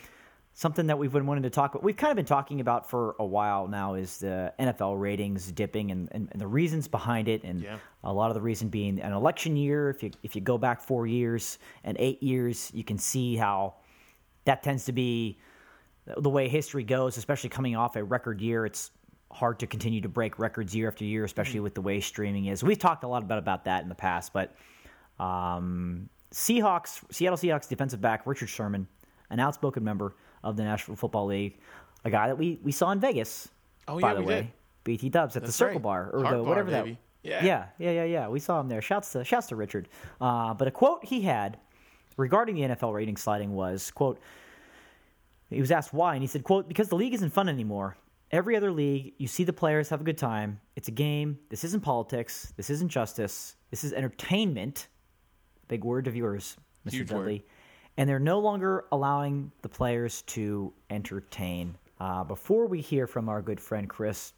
Something that we've been wanting to talk about. We've kind of been talking about for a while now is the NFL ratings dipping and, and, and the reasons behind it, and Yeah. a lot of the reason being an election year. If you if you go back four years and eight years, you can see how that tends to be the way history goes, especially coming off a record year. It's hard to continue to break records year after year, especially with the way streaming is. We've talked a lot about, about that in the past, but um, Seahawks, Seattle Seahawks defensive back Richard Sherman, an outspoken member of the National Football League, a guy that we, we saw in Vegas. Oh, by yeah, the we way, did. BT Dubs at the Circle right. Bar or Heart the whatever that. Yeah. yeah, yeah, yeah, yeah. We saw him there. Shouts to shouts to Richard. Uh, but a quote he had regarding the NFL rating sliding was quote. He was asked why, and he said, "quote Because the league isn't fun anymore. Every other league, you see the players have a good time. It's a game. This isn't politics. This isn't justice. This is entertainment. Big word of yours, Mr. Huge word. And they're no longer allowing the players to entertain. Uh, before we hear from our good friend Chris,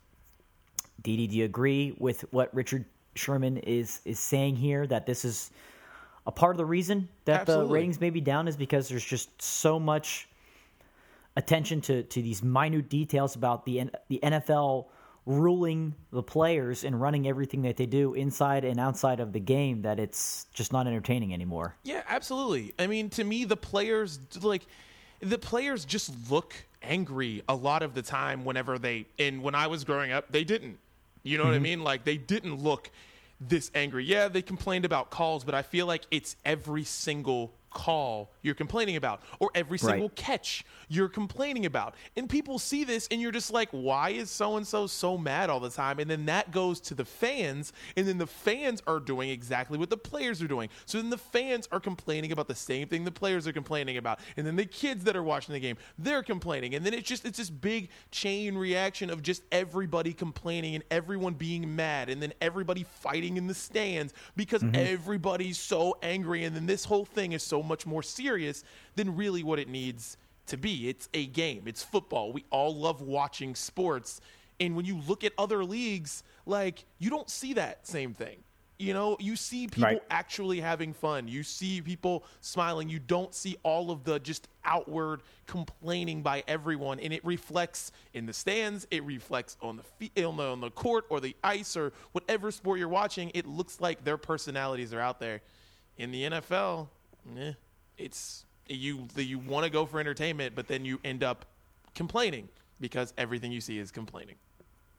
Didi, do you agree with what Richard Sherman is is saying here? That this is a part of the reason that the ratings may be down is because there's just so much attention to, to these minute details about the the NFL ruling the players and running everything that they do inside and outside of the game that it's just not entertaining anymore. Yeah, absolutely. I mean, to me, the players like the players just look angry a lot of the time whenever they and when I was growing up, they didn't. You know what I Mm-hmm. mean? Like they didn't look this angry. Yeah, they complained about calls, but I feel like it's every single call you're complaining about or every single Right. catch you're complaining about. And people see this and you're just like, why is so and so so mad all the time? And then that goes to the fans, and then the fans are doing exactly what the players are doing. So then the fans are complaining about the same thing the players are complaining about. And then the kids that are watching the game, they're complaining. And then it's just it's this big chain reaction of just everybody complaining and everyone being mad and then everybody fighting in the stands because mm-hmm. everybody's so angry and then this whole thing is so much more serious than really what it needs to be. It's a game. It's football. We all love watching sports. And when you look at other leagues, like you don't see that same thing. You know, you see people Right. actually having fun. You see people smiling. You don't see all of the just outward complaining by everyone, and it reflects in the stands. It reflects on the fe- on the, on the court or the ice or whatever sport you're watching. It looks like their personalities are out there. In the NFL, eh, it's you you want to go for entertainment, but then you end up complaining because everything you see is complaining.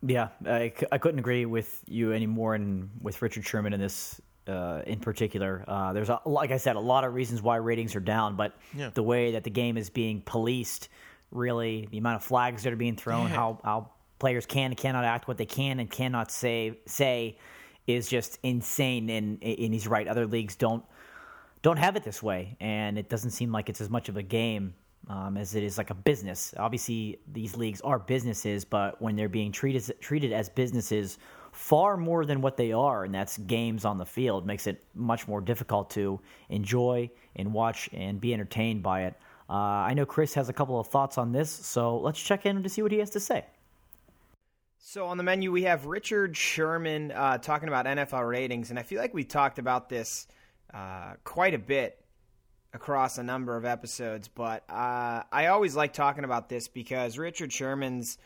Yeah, I couldn't agree with you anymore, and with Richard Sherman in this uh, in particular. Uh, there's a, like I said, a lot of reasons why ratings are down, but Yeah. the way that the game is being policed, really, the amount of flags that are being thrown, Yeah. how how players can and cannot act, what they can and cannot say say, is just insane. And and he's right. Other leagues don't don't have it this way, and it doesn't seem like it's as much of a game um, as it is like a business. Obviously, these leagues are businesses, but when they're being treated treated as businesses, far more than what they are, and that's games on the field, makes it much more difficult to enjoy and watch and be entertained by it. Uh, I know Chris has a couple of thoughts on this, so let's check in to see what he has to say. So on the menu we have Richard Sherman uh, talking about NFL ratings, and I feel like we talked about this uh, quite a bit across a number of episodes. But uh, I always like talking about this because Richard Sherman's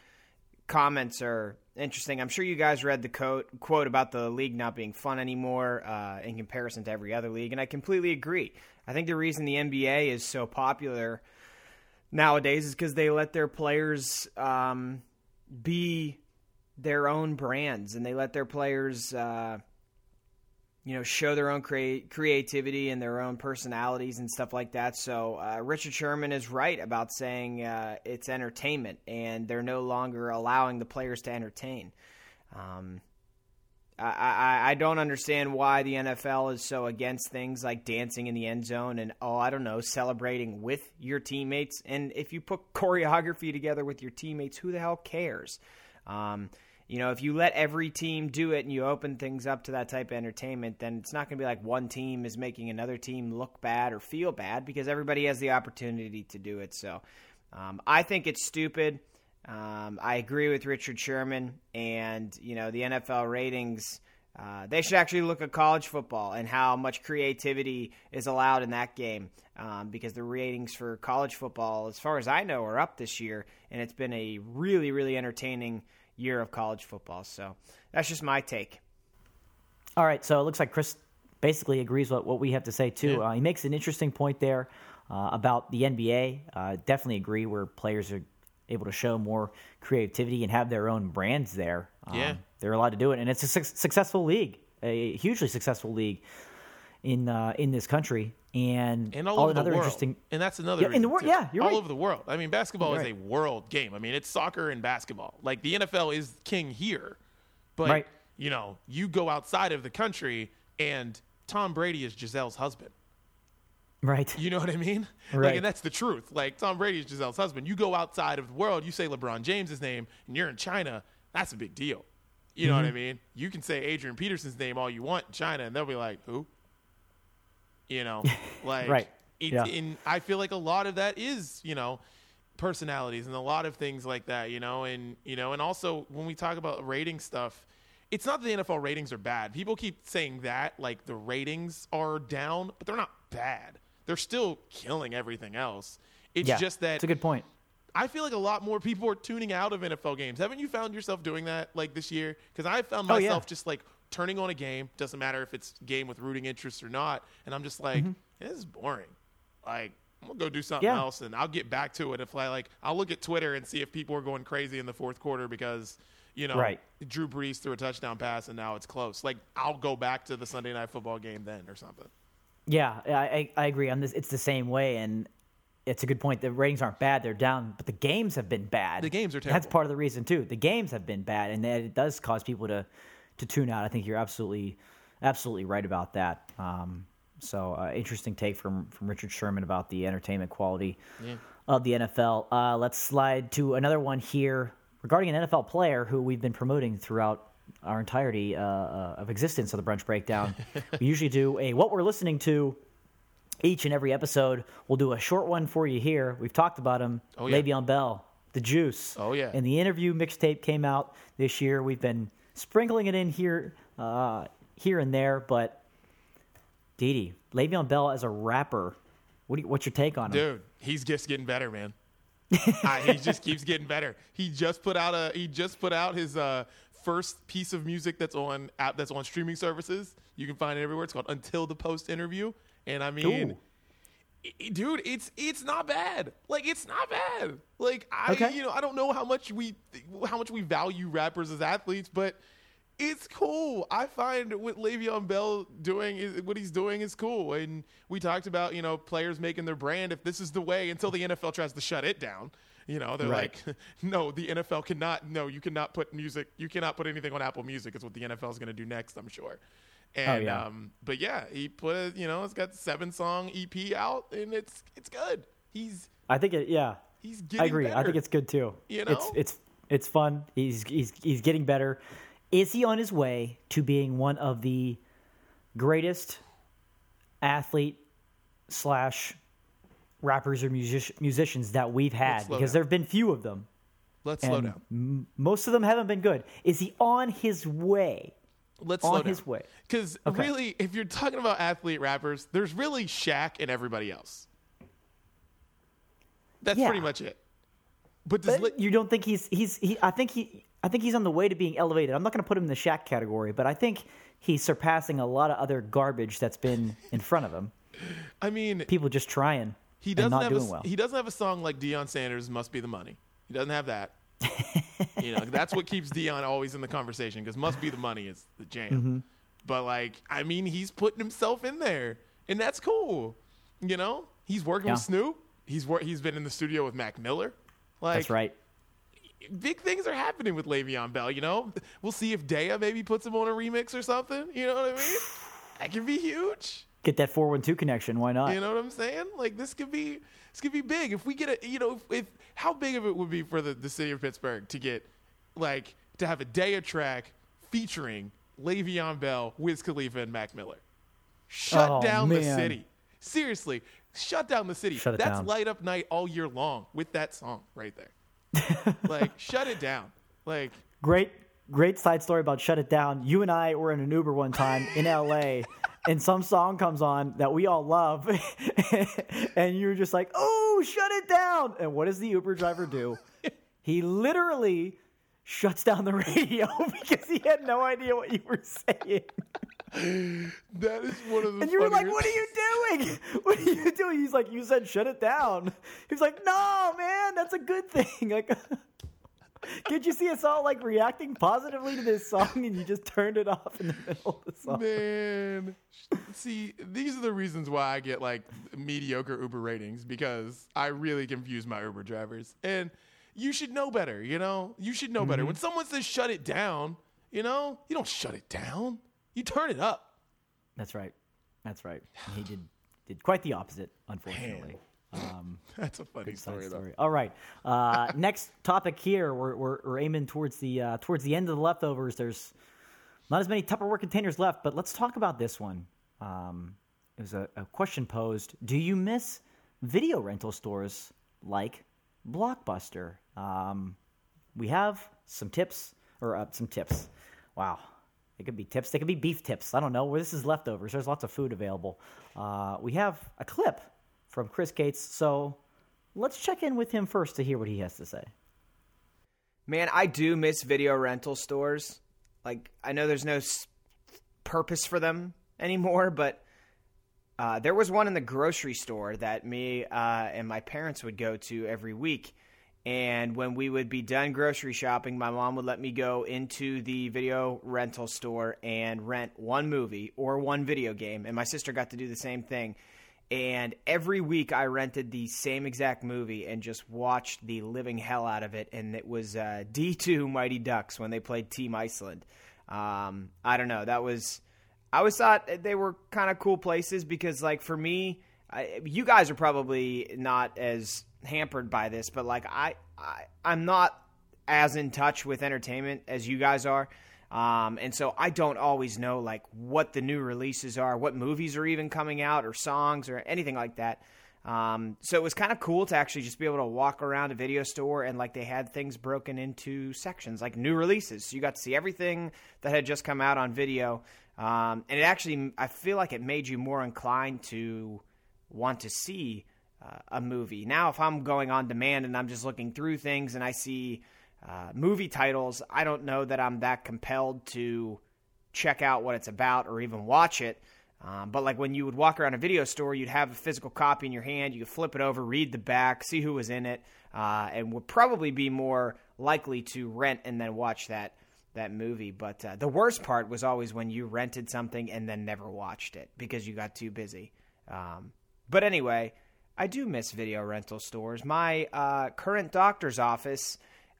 comments are interesting. I'm sure you guys read the quote, quote about the league not being fun anymore uh, in comparison to every other league, and I completely agree. I think the reason the NBA is so popular nowadays is because they let their players um, be their own brands and they let their players uh, you know show their own crea- creativity and their own personalities and stuff like that. So uh, richard sherman is right about saying uh, it's entertainment and they're no longer allowing the players to entertain. Um, I, I, I don't understand why the NFL is so against things like dancing in the end zone and oh I don't know celebrating with your teammates. And if you put choreography together with your teammates who the hell cares? Um, you know, if you let every team do it and you open things up to that type of entertainment, then it's not going to be like one team is making another team look bad or feel bad because everybody has the opportunity to do it. So um, I think it's stupid. Um, I agree with Richard Sherman, and you know the NFL ratings. Uh, they should actually look at college football and how much creativity is allowed in that game um, because the ratings for college football, as far as I know, are up this year, and it's been a really, really entertaining year of college football. So that's just my take. All right, so it looks like Chris basically agrees with what we have to say too. Yeah. Uh, he makes an interesting point there uh, about the NBA. Uh, definitely agree where players are able to show more creativity and have their own brands there. Um, Yeah. they're allowed to do it, and it's a suc successful league, a hugely successful league in uh, in this country. And, and all over the world. interesting. and that's another Yeah, in the reason, wor- too. yeah, you're all right. over the world. I mean, basketball You're is right. a world game. I mean, it's soccer and basketball. Like the NFL is king here, but Right. you know, you go outside of the country, and Tom Brady is Gisele's husband. Right. You know what I mean? Like, Right. and that's the truth. Like Tom Brady is Gisele's husband. You go outside of the world, you say LeBron James's name, and you're in China. That's a big deal. You know what I Mm-hmm. mean? You can say Adrian Peterson's name all you want in China, and they'll be like, "Who?" You know, like Right. It, Yeah. And I feel like a lot of that is, you know, personalities and a lot of things like that. You know, and you know, and also when we talk about rating stuff, it's not that the NFL ratings are bad. People keep saying that, like the ratings are down, but they're not bad. They're still killing everything else. It's yeah, just that it's a good point. I feel like a lot more people are tuning out of NFL games. Haven't you found yourself doing that like this year? Because I found Oh, yeah. myself just like turning on a game. Doesn't matter if it's game with rooting interest or not. And I'm just like, this is boring. Like I'm gonna go do something Mm-hmm. Yeah. else, and I'll get back to it if I like. I'll look at Twitter and see if people are going crazy in the fourth quarter because you know Right. Drew Brees threw a touchdown pass and now it's close. Like I'll go back to the Sunday night football game then or something. Yeah, I, I, I agree on this. It's the same way, and it's a good point. The ratings aren't bad; they're down, but the games have been bad. The games are terrible. That's part of the reason too. The games have been bad, and it does cause people to to tune out. I think you're absolutely absolutely right about that. Um, so uh, interesting take from from Richard Sherman about the entertainment quality of the NFL. Uh, let's slide to another one here regarding an NFL player who we've been promoting throughout our entirety uh, uh, of existence of the Brunch Breakdown. we usually do a what we're listening to each and every episode. We'll do a short one for you here. We've talked about him, Oh, yeah. Le'Veon Bell, the Juice. Oh, yeah. And the interview mixtape came out this year. We've been sprinkling it in here, uh, here and there. But Didi, Le'Veon Bell as a rapper, what do you, what's your take on him? Dude, he's just getting better, man. he just keeps getting better. He just put out a he just put out his uh, first piece of music that's on app that's on streaming services. You can find it everywhere. It's called Until the Post Interview, and I mean. Ooh. Dude, it's it's not bad. Like it's not bad. Like I, Okay. you know, I don't know how much we how much we value rappers as athletes, but it's cool. I find what Le'Veon Bell doing is what he's doing is cool. And we talked about you know players making their brand. If this is the way, until the NFL tries to shut it down, you know they're Right. like, no, the NFL cannot. No, you cannot put music. You cannot put anything on Apple Music. Is what the NFL is going to do next. I'm sure. And yeah. um, but yeah, he put a, you know it's got seven song EP out and it's it's good. He's I think it, yeah. he's getting I agree. I think it's good too. You It's know? it's it's it's fun. He's he's he's getting better. Is he on his way to being one of the greatest athlete slash rappers or music- musicians that we've had because down. there have been few of them. Let's slow down. m- most of them haven't been good. Is he on his way? Let's on slow down. his way. Because Okay. really, if you're talking about athlete rappers, there's really Shaq and everybody else. That's Yeah. pretty much it. But does But Li- you don't think he's he's he? I think he I think he's on the way to being elevated. I'm not going to put him in the Shaq category, but I think he's surpassing a lot of other garbage that's been in front of him. I mean, People just trying he doesn't not have doing a, well. he doesn't have a song like Deion Sanders must be the money. He doesn't have that. You know, that's what keeps Deion always in the conversation because must be the money is the jam. Mm-hmm. But like, I mean, he's putting himself in there, and that's cool. You know, he's working with Snoop. He's wor- he's been in the studio with Mac Miller. Like, that's right. big things are happening with Le'Veon Bell. You know, we'll see if Dea maybe puts him on a remix or something. You know what I mean? That could be huge. Get that four one two connection. Why not? You know what I'm saying? Like this could be this could be big if we get a you know if, if how big of it would be for the, the city of Pittsburgh to get like to have a day of track featuring Le'Veon Bell, Wiz Khalifa, and Mac Miller. Shut Oh, down the city. Seriously, shut down the city. That's down. light up night all year long with that song right there. like shut it down. Like Great, great side story about shut it down. You and I were in an Uber one time in LA, and some song comes on that we all love, and you're just like, "Oh, shut it down!" And what does the Uber driver do? He literally shuts down the radio because he had no idea what you were saying. that is one of the And you were like, "What are you doing? What are you doing?" He's like, "You said shut it down." He's like, "No, man, that's a good thing." Like, did you see us all like reacting positively to this song, and you just turned it off in the middle of the song? Man, see, these are the reasons why I get like mediocre Uber ratings because I really confuse my Uber drivers. And you should know better, you know? You should know better. Mm-hmm. When someone says shut it down, you know, you don't shut it down. You turn it up. That's right. That's right. He did did quite the opposite, unfortunately. That's a funny story, though. story. All right. Uh, next topic here. We're, we're, we're aiming towards the uh, towards the end of the leftovers. There's not as many Tupperware containers left, but let's talk about this one. Um, it was a, a question posed: Do you miss video rental stores like Blockbuster? Um, we have some tips or uh, some tips. Wow. It could be tips. They could be beef tips. I don't know. Where this is leftovers. There's lots of food available. Uh, we have a clip from Chris Gates. So let's check in with him first to hear what he has to say. Man, I do miss video rental stores. Like, I know there's no s- purpose for them anymore, but uh, there was one in the grocery store that me uh, and my parents would go to every week. And when we would be done grocery shopping, my mom would let me go into the video rental store and rent one movie or one video game. And my sister got to do the same thing. And every week I rented the same exact movie and just watched the living hell out of it. And it was uh, D2 Mighty Ducks when they played Team Iceland. Um, I don't know. That was. I always thought they were kind of cool places because, like, for me, I, you guys are probably not as hampered by this, but like, I, I I'm not as in touch with entertainment as you guys are. Um, and so I don't always know like what the new releases are, what movies are even coming out, or songs, or anything like that. Um, so it was kind of cool to actually just be able to walk around a video store and like they had things broken into sections, like new releases. So you got to see everything that had just come out on video. Um, and it actually, I feel like it made you more inclined to want to see uh, a movie. Now, if I'm going on demand and I'm just looking through things and I see uh, movie titles, I don't know that I'm that compelled to check out what it's about or even watch it. Um, but like when you would walk around a video store, you'd have a physical copy in your hand. You could flip it over, read the back, see who was in it, uh, and would probably be more likely to rent and then watch that that movie. But uh, the worst part was always when you rented something and then never watched it because you got too busy. Um, but anyway, I do miss video rental stores. My uh, current doctor's office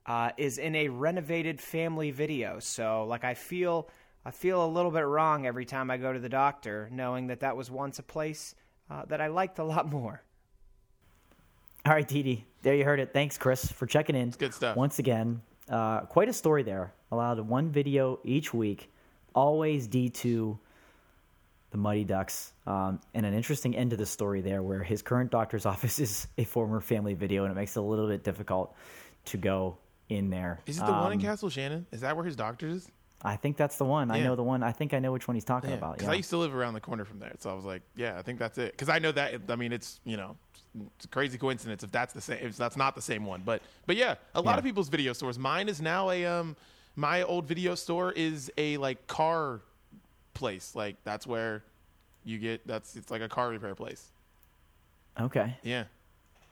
uh, is in a renovated family video, so like I feel I feel a little bit wrong every time I go to the doctor, knowing that that was once a place uh, that I liked a lot more. All right, Didi, there you heard it. Thanks, Chris, for checking in. good stuff. Once again, uh, quite a story there. Allowed one video each week. Always D2 the Mighty Ducks, um, and an interesting end to the story there, where his current doctor's office is a former family video, and it makes it a little bit difficult to go in there. Is it the one in Um, Castle Shannon? Is that where his doctor is? I think that's the one. I know the one. I think I know which one he's talking Yeah, about. because Yeah. I used to live around the corner from there, so I was like, yeah, I think that's it. Because I know that. I mean, it's you know, it's a crazy coincidence if that's the same. If that's not the same one, but but yeah, a lot Yeah. of people's video stores. Mine is now a um, my old video store is a like car place. Like that's where you get that's it's like a car repair place. okay. Yeah.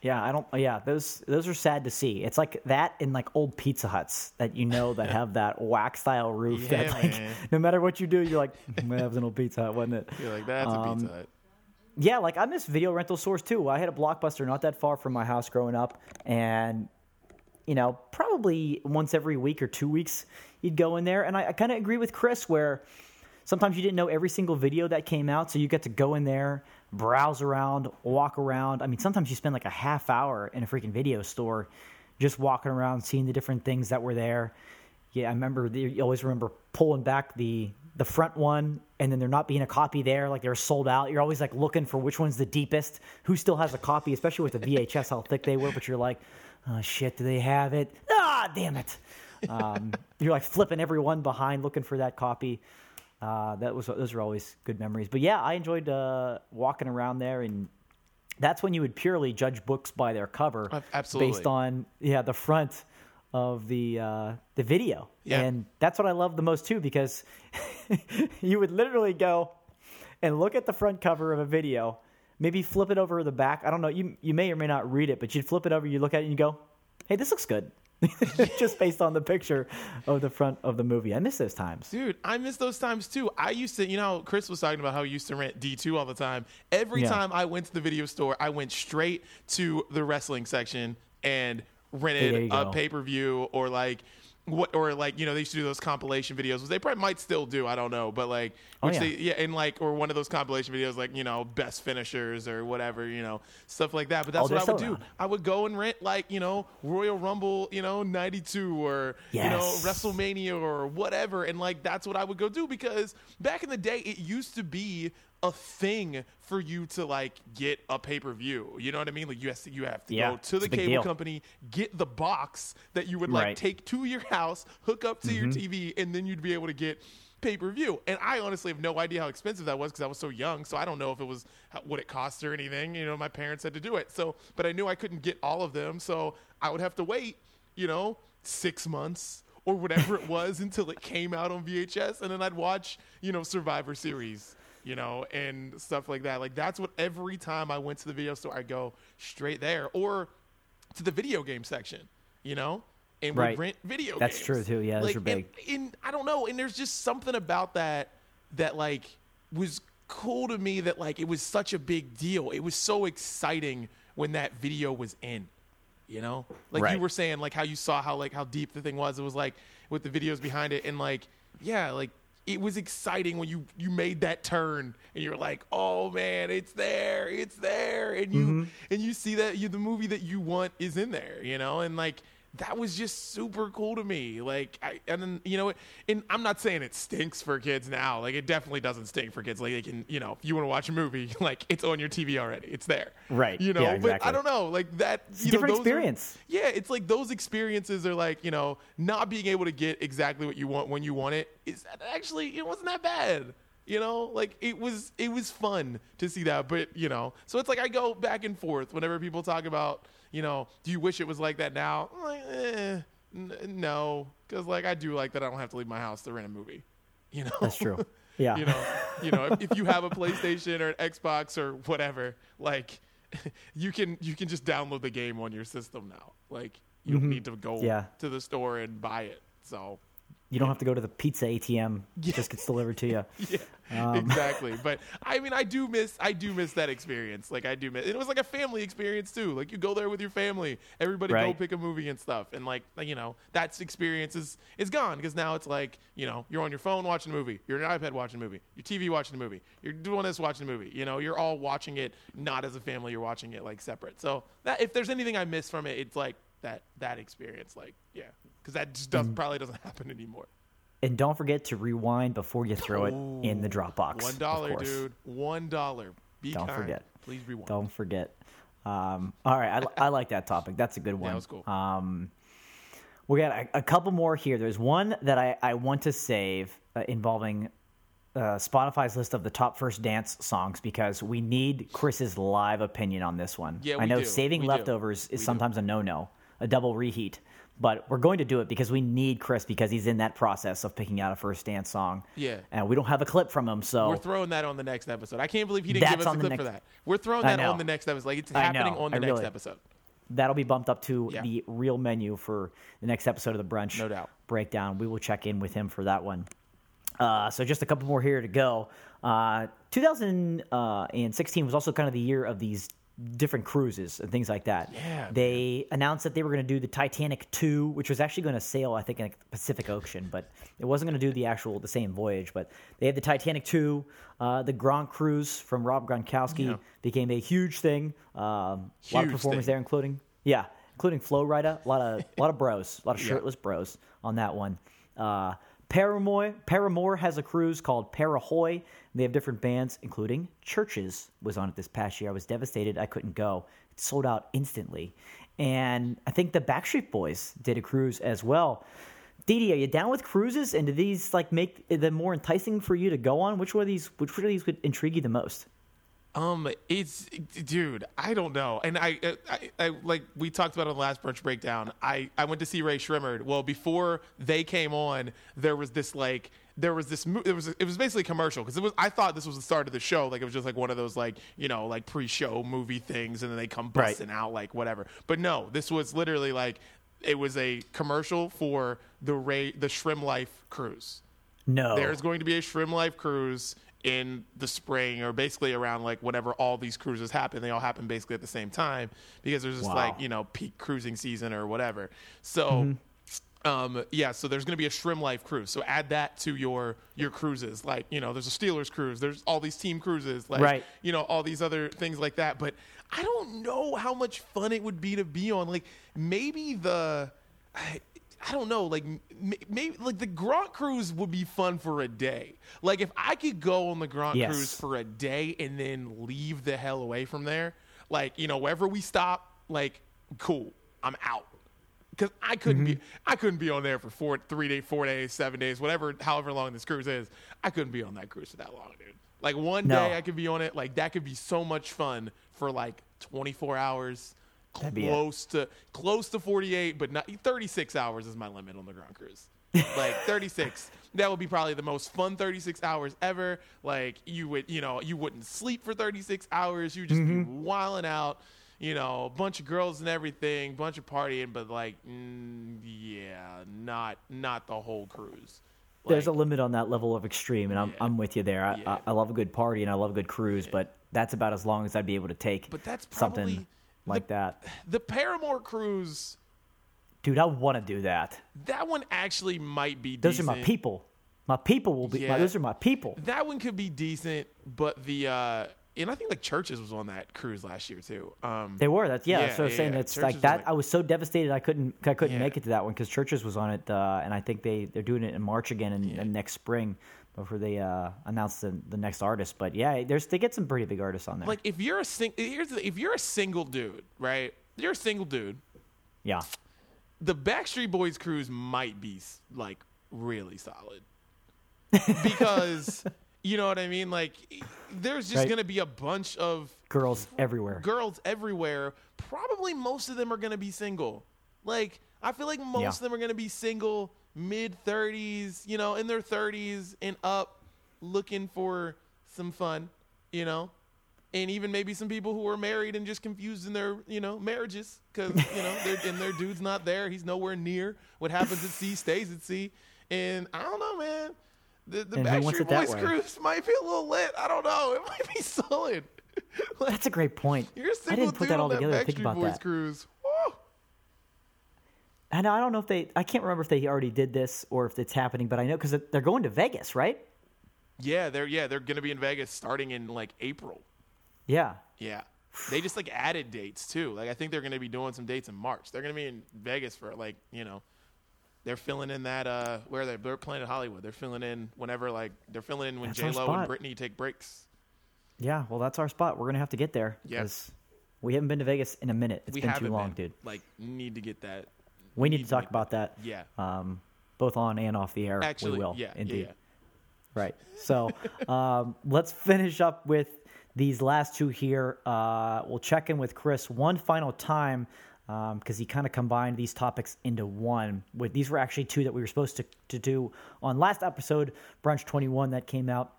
Yeah, I don't. Yeah, those those are sad to see. It's like that in like old Pizza Huts that you know that have that wax style roof. Yeah, that like man. no matter what you do, you're like, "Mm, that was an old Pizza Hut, wasn't it? You're like that's a Um, Pizza Hut. Yeah, like I miss video rental stores too. I had a blockbuster not that far from my house growing up, and you know, probably once every week or two weeks, you'd go in there. And I, I kind of agree with Chris where sometimes you didn't know every single video that came out, so you get to go in there, browse around, walk around. I mean, sometimes you spend like a half hour in a freaking video store just walking around, seeing the different things that were there. Yeah, I remember. You always remember pulling back the the front one, and then there not being a copy there, like they're sold out. You're always like looking for which one's the deepest, who still has a copy, especially with the VHS, how thick they were. But you're like, oh shit, do they have it? Ah, damn it! Um, you're like flipping every one behind, looking for that copy. Uh, that was those are always good memories. But yeah, I enjoyed uh, walking around there, and that's when you would purely judge books by their cover, Uh, absolutely. based on yeah the front of the uh, the video. Yeah. And that's what I love the most too, because you would literally go and look at the front cover of a video, maybe flip it over the back. I don't know. You you may or may not read it, but you'd flip it over, you look at it, and you go, "Hey, this looks good." Just based on the picture of the front of the movie. I miss those times. Dude, I miss those times too. I used to, you know, Chris was talking about how he used to rent D2 all the time. Every Yeah. time I went to the video store, I went straight to the wrestling section and rented you a pay per view or like. What or like you know they used to do those compilation videos, which they probably might still do. I don't know, but like Oh, which yeah. they yeah, and like or one of those compilation videos like you know best finishers or whatever you know stuff like that. But that's Oh, what I would still do. I would go and rent like you know Royal Rumble you know '92 or you know WrestleMania or whatever, and like that's what I would go do because back in the day it used to be a thing for you to like get a pay per view. You know what I mean? Like you have to, you have to Yeah, go to the cable deal. company, get the box that you would like Right. Mm-hmm. take to your house, hook up to your TV, and then you'd be able to get pay per view. And I honestly have no idea how expensive that was because I was so young. So I don't know if it was what it cost or anything. You know, my parents had to do it. So, but I knew I couldn't get all of them, so I would have to wait. You know, six months or whatever it was until it came out on VHS, and then I'd watch you know Survivor Series. You know, and stuff like that. Like that's what every time I went to the video store, I go straight there or to the video game section. You know, and Right. rent video games. That's games. true, too. Yeah, those like, are big. And, and I don't know, and there's just something about that that like was cool to me that like it was such a big deal. It was so exciting when that video was in. You know? Like you were saying like how you saw how like how deep the thing was. It was like with the videos behind it and like yeah, like it was exciting when you you made that turn and you're like, "Oh man, it's there. It's there." And you Mm-hmm. and you see that you the movie that you want is in there, you know? And like that was just super cool to me. Like, I, and then, you know, and I'm not saying it stinks for kids now. Like, it definitely doesn't stink for kids. Like, they can, you know, if you want to watch a movie, like, it's on your TV already. It's there. Right. You know, Yeah, but. I don't know. Like, that, you a know, different those are- experience. yeah, it's like those experiences are like, you know, not being able to get exactly what you want when you want it is actually, it wasn't that bad. You know, like it was, it was fun to see that, but you know, so it's like I go back and forth whenever people talk about, you know, do you wish it was like that now? I'm like, eh, n- no, because like I do like that I don't have to leave my house to rent a movie. You know, That's true. Yeah. you know, you know, if, if you have a PlayStation or an Xbox or whatever, like you can you can just download the game on your system now. Like you don't need to go Yeah. to the store and buy it. So You don't have to go to the pizza ATM. It just gets delivered to you. yeah, Um, exactly. But I mean, I do miss I do miss that experience. Like I do miss. It was like a family experience too. Like you go there with your family, everybody go pick a movie and stuff, and like you know that experience is is gone because now it's like you know you're on your phone watching a movie, you're on your iPad watching a movie, your TV watching a movie, you're doing this watching a movie. You know, you're all watching it not as a family. You're watching it like separate. So that if there's anything I miss from it, it's like that that experience. Like yeah, because that just Mm. does probably doesn't happen anymore. And don't forget to rewind before you throw it in the Dropbox. One dollar, dude. One dollar. Be Don't kind. forget. Please rewind. Don't forget. Um, all right, I, I like that topic. That's a good one. that was cool. Um, we got a, a couple more here. There's one that I, I want to save uh, involving uh, Spotify's list of the top first dance songs because we need Chris's live opinion on this one. Yeah, I know do. saving We do. leftovers is We do. sometimes a no no, a double reheat, but we're going to do it because we need Chris because he's in that process of picking out a first dance song. Yeah. and we don't have a clip from him, so We're throwing that on the next episode. I can't believe he didn't give us a clip for that. We're throwing that on the next episode. Like it's happening on the I next really- episode. that'll be bumped up to Yeah. the real menu for the next episode of the brunch No doubt. breakdown. We will check in with him for that one. Uh, so just a couple more here to go. Uh, 2016 was also kind of the year of these different cruises and things like that. Yeah, They announced that they were going to do the Titanic 2, which was actually going to sail, I think, in the Pacific Ocean, but it wasn't going to do the actual the same voyage. But they had the Titanic 2, uh, the Grand Cruise from Rob Gronkowski Yeah. became a huge thing. Um, a lot of performers thing. there, including yeah, including Flo Rida, a lot of a lot of bros, a lot of Yeah. shirtless bros on that one. Uh, Paramore, Paramore has a cruise called Parahoy. They have different bands, including CHVRCHES was on it this past year. I was devastated I couldn't go. It sold out instantly, and I think the Backstreet Boys did a cruise as well. Didi, are you down with cruises? And do these like make them more enticing for you to go on? Which one of these? Which one of these would intrigue you the most? Um, it's dude, I don't know. And I, I, I like we talked about on the last brunch breakdown. I, I went to see Rae Sremmurd. Well, before they came on, there was this like there was this it was it was basically a commercial because it was I thought this was the start of the show like it was just like one of those like you know like pre-show movie things and then they come Right. busting out like whatever. But no, this was literally like it was a commercial for the Ray the SremmLife cruise. No, There's going to be a SremmLife cruise in the spring, or basically around like whenever all these cruises happen. They all happen basically at the same time because there's just Wow. like you know peak cruising season or whatever. So. Mm-hmm. Um, yeah, so there's going to be a SremmLife cruise. So add that to your your cruises. Like, you know, there's a Steelers cruise. There's all these team cruises. Like, Right. you know, all these other things like that. But I don't know how much fun it would be to be on. Like, maybe the, I, I don't know. Like, maybe like the Grand Cruise would be fun for a day. Like, if I could go on the Grand Yes. Cruise for a day and then leave the hell away from there, like, you know, wherever we stop, like, cool, I'm out. Because I couldn't be, mm-hmm. I couldn't be on there for four, three days, four days, seven days, whatever, however long this cruise is. I couldn't be on that cruise for that long, dude. Like one No. day I could be on it. Like that could be so much fun for like 24 hours, That'd be it. Close to close to 48, but not 36 hours is my limit on the Grand Cruise. like 36 that would be probably the most fun 36 hours ever like you would you know you wouldn't sleep for 36 hours you'd just Mm-hmm. be wilding out you know a bunch of girls and everything bunch of partying but like mm, yeah not not the whole cruise there's a limit on that level of extreme, and I'm, Yeah. I'm with you there. I, Yeah. I, I love a good party and I love a good cruise, but that's about as long as I'd be able to take but that's something probably like the, that. the paramore cruise Dude, I want to do that. that one actually might be Those decent. are my people. My people will be. My, those are my people. That one could be decent, but the uh and I think like CHVRCHES was on that cruise last year too. Um They were. That's yeah. Yeah, that's what I was yeah, saying. yeah. It's CHVRCHES like that. like- I was so devastated. I couldn't. I couldn't Yeah. make it to that one because CHVRCHES was on it, uh, and I think they they're doing it in March again and, and next spring before they uh, announce the the next artist. But yeah, there's they get some pretty big artists on there. like if you're a sing here's the, if you're a single dude, right? You're a single dude. yeah. The Backstreet Boys cruise might be like really solid. Because you know what I mean? Like there's just Right. to be a bunch of Girls everywhere. girls everywhere. Probably most of them are to be single. Like I feel like most Yeah. of them are to be single, mid 30s, you know, in their 30s and up looking for some fun, you know? And even maybe some people who are married and just confused in their, you know, marriages cuz, you know, and their dude's not there. He's nowhere near. What happens at sea stays at sea. And I don't know, man. The, the And who wants Backstreet Boys cruise might be a little lit. I don't know. It might be solid. Like, That's a great point. you're a I single didn't put dude that all on together. to Think Backstreet about Boys that. cruise. And I don't know if they. I can't remember if they already did this or if it's happening, but I know because they're going to Vegas, right? Yeah, they're yeah they're gonna be in Vegas starting in like April. Yeah. Yeah, they just like added dates too. Like I think they're gonna be doing some dates in March. They're gonna be in Vegas for like you know They're filling in that uh where they're, they're playing at Hollywood. They're filling in whenever like they're filling in when J Lo and Britney take breaks. Yeah, well, that's our spot. We're gonna have to get there. 'cause We haven't been to Vegas in a minute. It's we been too long, been. dude. Like need to get that. We need to talk about that. Yeah. Um, both on and off the air. Actually, we will. yeah, indeed. yeah. Right. So um, let's finish up with these last two here. Uh, we'll check in with Chris one final time because he kind of combined these topics into one. With these were actually two that we were supposed to, to do on last episode, Brunch 21, that came out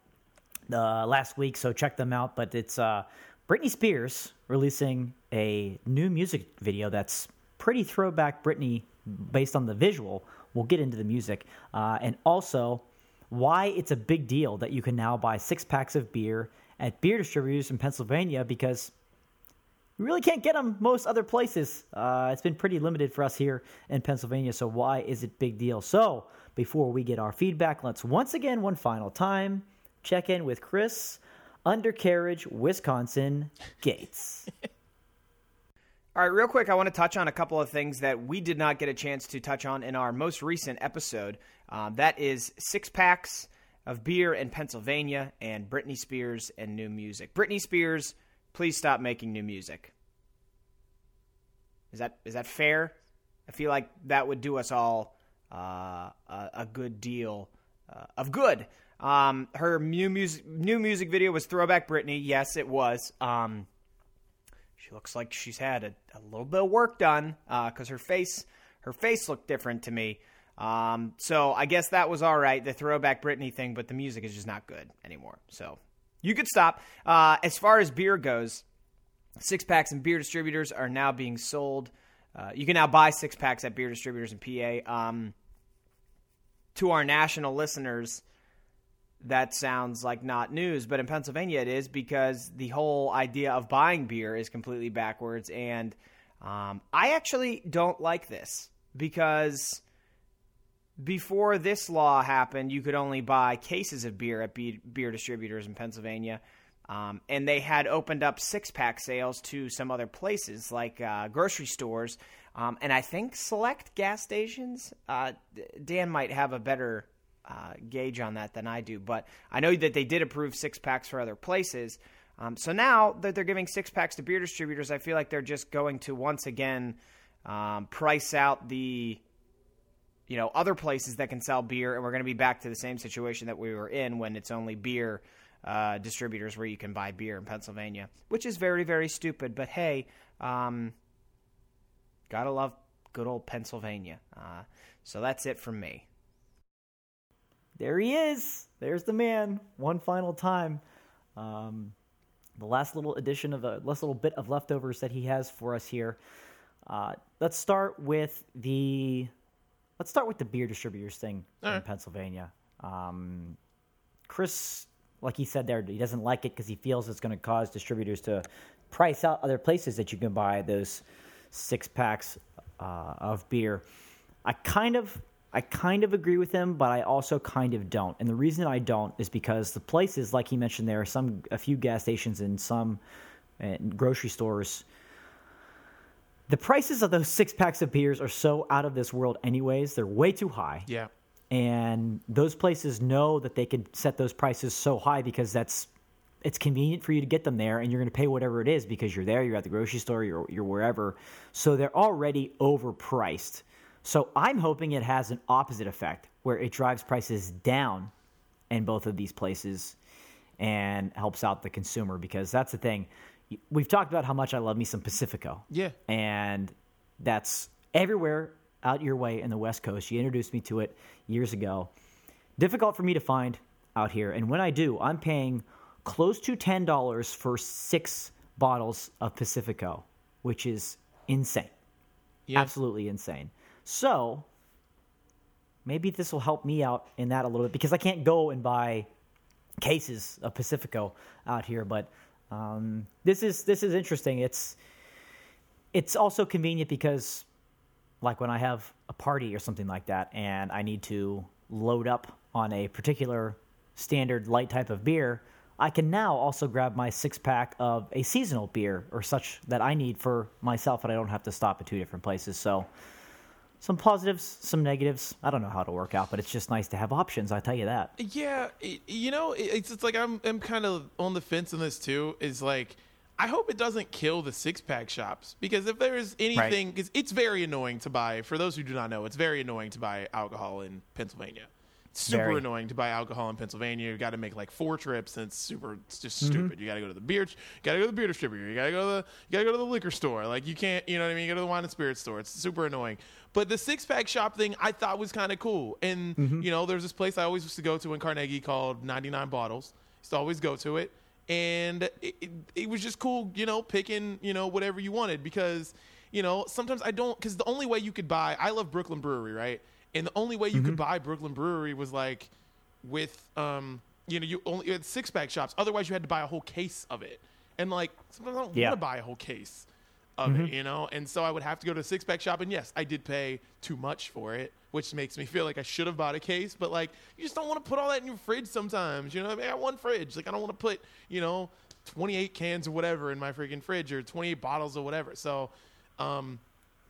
uh, last week. So check them out. But it's uh, Britney Spears releasing a new music video that's pretty throwback Britney based on the visual. We'll get into the music. Uh, and also, why it's a big deal that you can now buy six packs of beer at beer distributors in Pennsylvania because we really can't get them most other places. Uh, it's been pretty limited for us here in Pennsylvania. So why is it big deal? So before we get our feedback, let's once again, one final time, check in with Chris, Undercarriage, Wisconsin, Gates. All right, real quick, I want to touch on a couple of things that we did not get a chance to touch on in our most recent episode. Um, that is six packs of beer in Pennsylvania and Britney Spears and new music. Britney Spears, please stop making new music. Is that is that fair? I feel like that would do us all uh, a, a good deal uh, of good. Um, her new music new music video was Throwback Britney. Yes, it was. Um, she looks like she's had a, a little bit of work done because her face her face looked different to me. Um, so I guess that was all right, the throwback Britney thing, but the music is just not good anymore. So you could stop. Uh, as far as beer goes, six packs and beer distributors are now being sold. Uh, you can now buy six packs at beer distributors in PA. Um, to our national listeners, that sounds like not news, but in Pennsylvania it is because the whole idea of buying beer is completely backwards. And um, I actually don't like this because before this law happened, you could only buy cases of beer at be- beer distributors in Pennsylvania. Um, and they had opened up six pack sales to some other places like uh, grocery stores um, and I think select gas stations. Uh, Dan might have a better uh, gauge on that than I do, but I know that they did approve six packs for other places. Um, so now that they're giving six packs to beer distributors, I feel like they're just going to once again um, price out the you know other places that can sell beer, and we're going to be back to the same situation that we were in when it's only beer uh, distributors where you can buy beer in Pennsylvania, which is very very stupid. But hey, um, gotta love good old Pennsylvania. Uh, so that's it from me. There he is. There's the man. One final time. Um, the last little addition of a last little bit of leftovers that he has for us here. Uh, let's start with the let's start with the beer distributors thing in right. Pennsylvania. Um, Chris, like he said there, he doesn't like it because he feels it's going to cause distributors to price out other places that you can buy those six packs uh, of beer. I kind of I kind of agree with him, but I also kind of don't. And the reason I don't is because the places, like he mentioned, there are some a few gas stations and some uh, grocery stores. The prices of those six packs of beers are so out of this world, anyways. They're way too high Yeah. and those places know that they can set those prices so high because that's it's convenient for you to get them there and you're going to pay whatever it is because you're there you're at the grocery store you're, you're wherever so they're already overpriced so i'm hoping it has an opposite effect where it drives prices down in both of these places and helps out the consumer because that's the thing we've talked about how much i love me some pacifico Yeah. and that's everywhere out your way in the West Coast. You introduced me to it years ago. Difficult for me to find out here, and when I do, I'm paying close to ten dollars for six bottles of Pacifico, which is insane, Yeah. absolutely insane. So maybe this will help me out in that a little bit because I can't go and buy cases of Pacifico out here, but um, this is this is interesting. It's it's also convenient because like when I have a party or something like that and I need to load up on a particular standard light type of beer, I can now also grab my six pack of a seasonal beer or such that I need for myself and I don't have to stop at two different places. So some positives, some negatives. I don't know how it'll work out, but it's just nice to have options. I tell you that. Yeah, it, you know, it, it's it's like I'm I'm kind of on the fence on this too. Is like I hope it doesn't kill the six pack shops because if there is anything, because it's very annoying to buy. For those who do not know, it's very annoying to buy alcohol in Pennsylvania. Super Very. annoying to buy alcohol in Pennsylvania. You got to make like four trips, and it's super. It's just Mm-hmm. stupid. You got to go to the beer. You got to go to the beer distributor. You got to go to the. You got to go to the liquor store. Like you can't. You know what I mean? You go to the wine and spirit store. It's super annoying. But the six pack shop thing, I thought was kind of cool. And Mm-hmm. you know, there's this place I always used to go to in Carnegie called 99 Bottles. Used to always go to it, and it, it, it was just cool. You know, picking you know whatever you wanted because you know sometimes I don't because the only way you could buy. I love Brooklyn Brewery, right? And the only way you Mm-hmm. could buy Brooklyn Brewery was like with um you know you only you had six pack shops otherwise you had to buy a whole case of it and like sometimes i don't Yeah. want to buy a whole case of it you know and so i would have to go to a six pack shop and yes i did pay too much for it which makes me feel like i should have bought a case but like you just don't want to put all that in your fridge sometimes you know i mean i got one fridge like i don't want to put you know 28 cans or whatever in my freaking fridge or 28 bottles or whatever so um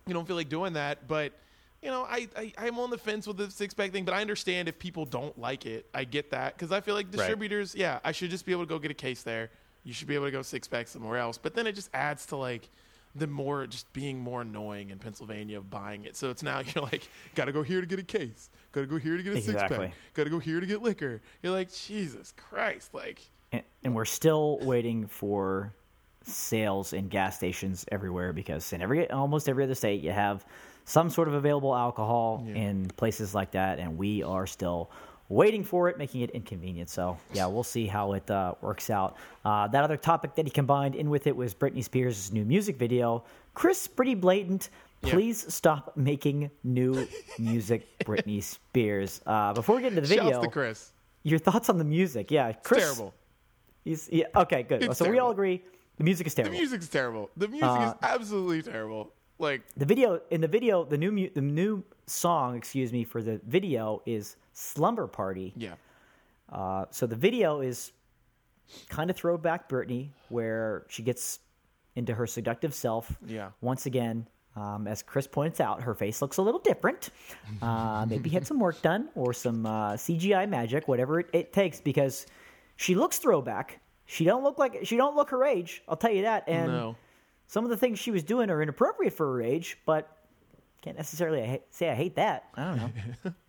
you don't feel like doing that. But you know, I, I I'm on the fence with the six pack thing, but I understand if people don't like it. I get that because I feel like distributors, yeah, I should just be able to go get a case there. You should be able to go six pack somewhere else. But then it just adds to like the more just being more annoying in Pennsylvania of buying it. So it's now you're like, gotta go here to get a case, gotta go here to get a six pack, gotta go here to get liquor. You're like, Jesus Christ, like. And, and we're still waiting for sales in gas stations everywhere because in every almost every other state you have some sort of available alcohol in places like that, and we are still waiting for it, making it inconvenient. So yeah, we'll see how it uh, works out. Uh, that other topic that he combined in with it was Britney Spears' new music video. Chris, pretty blatant. Yeah. Please stop making new music, Britney Spears. Uh, before we get into the video, Shouts to Chris. your thoughts on the music? Yeah, Chris. Terrible. He's, yeah, okay, good. It's so we all agree the music is terrible. The terrible. music's terrible. The music Uh, is absolutely terrible. Like The video in the video, the new mu- the new song, excuse me, for the video is "Slumber Party." yeah. Uh, so the video is kind of throwback Britney, where she gets into her seductive self. Yeah. Once again, um, as Chris points out, her face looks a little different. Uh, maybe had some work done or some uh, CGI magic, whatever it, it takes, because she looks throwback. She don't look like she don't look her age. I'll tell you that. And No. Some of the things she was doing are inappropriate for her age, but can't necessarily say I hate that. I don't know.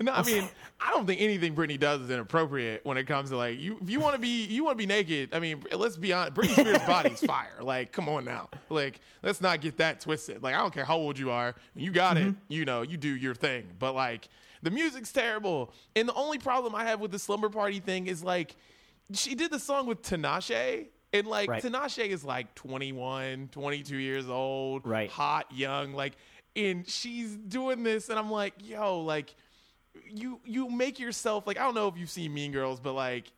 No, I mean, I don't think anything Britney does is inappropriate when it comes to like you. If you want to be, you want to be naked. I mean, let's be honest. Britney Spears' body's fire. Like, come on now. Like, let's not get that twisted. Like, I don't care how old you are. You got it. Mm-hmm. You know, you do your thing. But like, the music's terrible. And the only problem I have with the slumber party thing is like, she did the song with Tinashe. And like Right. Tinashe is like 21, 22 years old, Right. hot, young, like, and she's doing this, and I'm like, yo, like, you you make yourself like I don't know if you've seen Mean Girls, but like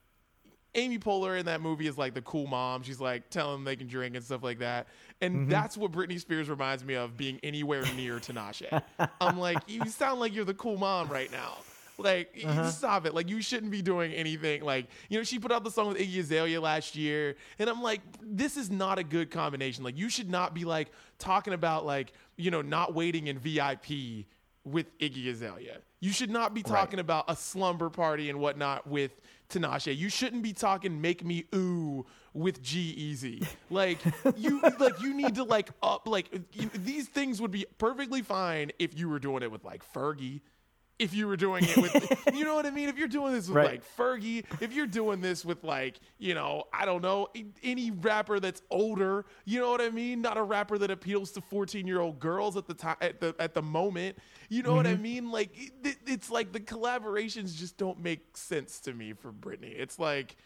Amy Poehler in that movie is like the cool mom. She's like telling them they can drink and stuff like that. And mm-hmm. that's what Britney Spears reminds me of being anywhere near Tinashe. I'm like, you sound like you're the cool mom right now. Like, you uh-huh. stop it. Like, you shouldn't be doing anything. Like, you know, she put out the song with Iggy Azalea last year, and I'm like, this is not a good combination. Like, you should not be like talking about like, you know, not waiting in VIP with Iggy Azalea. You should not be talking about a slumber party and whatnot with Tinashe. You shouldn't be talking "Make Me Ooh" with G Easy. Like you, like you need to like up. Like you- these things would be perfectly fine if you were doing it with like Fergie. If you were doing it with, you know what I mean? If you're doing this with Right. like Fergie, if you're doing this with like, you know, I don't know, any rapper that's older, you know what I mean? Not a rapper that appeals to 14 year old girls at the time, at the, at the moment. You know what I mm-hmm. mean? Like, it, it's like the collaborations just don't make sense to me for Britney. It's like,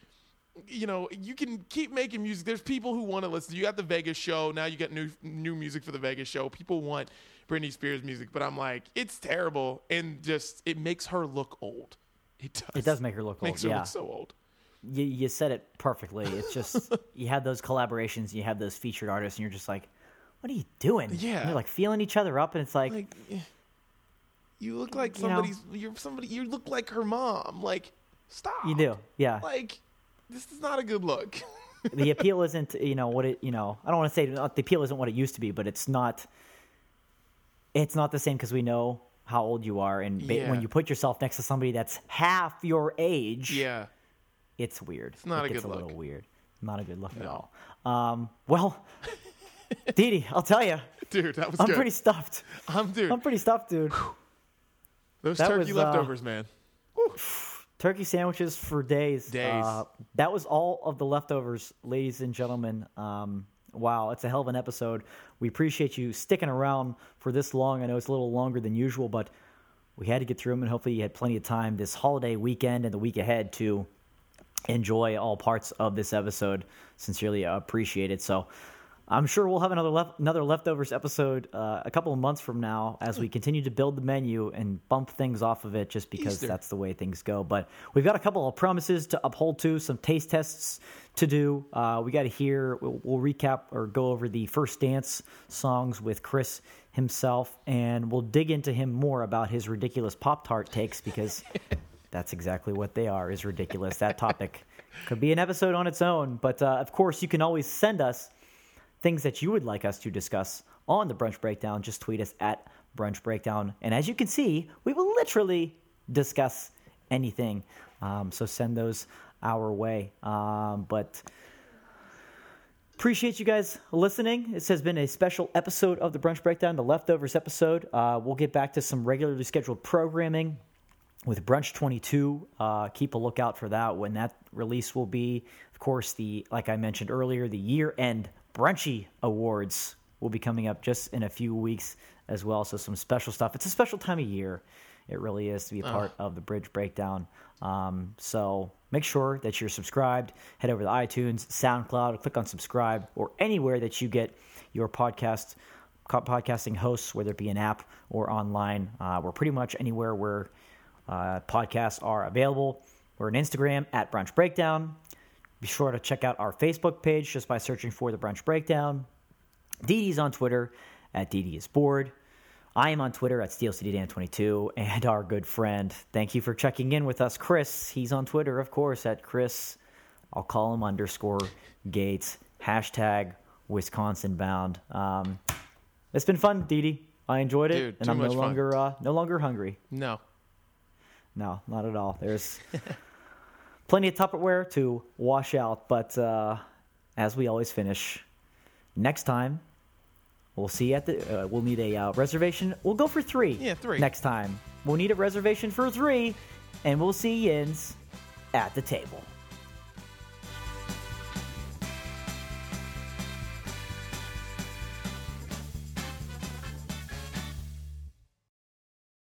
you know, you can keep making music. There's people who want to listen. You got the Vegas show. Now you got new new music for the Vegas show. People want Britney Spears music, but I'm like, it's terrible and just it makes her look old. It does. It does make her look old. Makes her yeah, look so old. you, you said it perfectly. It's just you have those collaborations, you have those featured artists, and you're just like, what are you doing? And Yeah. they're like feeling each other up, and it's like, Like, eh, you look like You somebody's. You're somebody. You look like her mom. Like, stop. you do, yeah. Like, this is not a good look. the appeal isn't, you know, what it, you know, I don't want to say the appeal isn't what it used to be, but it's not. It's not the same because we know how old you are, and ba- Yeah. when you put yourself next to somebody that's half your age, Yeah. it's weird. It's not it a gets good a little weird. Not a good look at all. Um, well, Didi, I'll tell you, Dude, that was I'm good. pretty stuffed. I'm dude. I'm pretty stuffed, dude. those that turkey was, uh, leftovers, man. Turkey sandwiches for days. Days. Uh, that was all of the leftovers, ladies and gentlemen. Um, wow, it's a hell of an episode. We appreciate you sticking around for this long. I know it's a little longer than usual, but we had to get through them, and hopefully you had plenty of time this holiday weekend and the week ahead to enjoy all parts of this episode. Sincerely appreciate it. So. I'm sure we'll have another lef- another leftovers episode uh, a couple of months from now as we continue to build the menu and bump things off of it, just because Easter. that's the way things go. But we've got a couple of promises to uphold to, some taste tests to do. Uh, we got to hear. We'll, we'll recap or go over the first dance songs with Chris himself, and we'll dig into him more about his ridiculous Pop Tart takes because that's exactly what they are. Is ridiculous. That topic could be an episode on its own. But uh, of course, you can always send us things that you would like us to discuss on the Brunch Breakdown, just tweet us at Brunch Breakdown. And as you can see, we will literally discuss anything. Um, so send those our way. Um, but appreciate you guys listening. This has been a special episode of the Brunch Breakdown, the leftovers episode. Uh, we'll get back to some regularly scheduled programming with Brunch 22. Uh, keep a lookout for that when that release will be. Of course, the like I mentioned earlier, the year end Brunchy Awards will be coming up just in a few weeks as well. So some special stuff. It's a special time of year. It really is to be a part of the Bridge Breakdown. Um, so make sure that you're subscribed. Head over to iTunes, SoundCloud, click on subscribe, or anywhere that you get your podcast podcasting hosts, whether it be an app or online. Uh, we're pretty much anywhere where uh, podcasts are available. We're on Instagram at Brunch Breakdown. Be sure to check out our Facebook page just by searching for the Brunch Breakdown. Didi's on Twitter at Dee Dee is bored. I am on Twitter at SteelCityDan22, and our good friend. Thank you for checking in with us, Chris. He's on Twitter, of course, at Chris. I'll call him underscore Gates. Hashtag Wisconsin bound. Um, it's been fun, Didi. I enjoyed it, Dude, and I'm no longer uh, no longer hungry. No. No, not at all. There's plenty of Tupperware to wash out, but uh, as we always finish, next time we'll see you at the. Uh, we'll need a uh, reservation. We'll go for three. Yeah, three. Next time we'll need a reservation for three, and we'll see Yins at the table.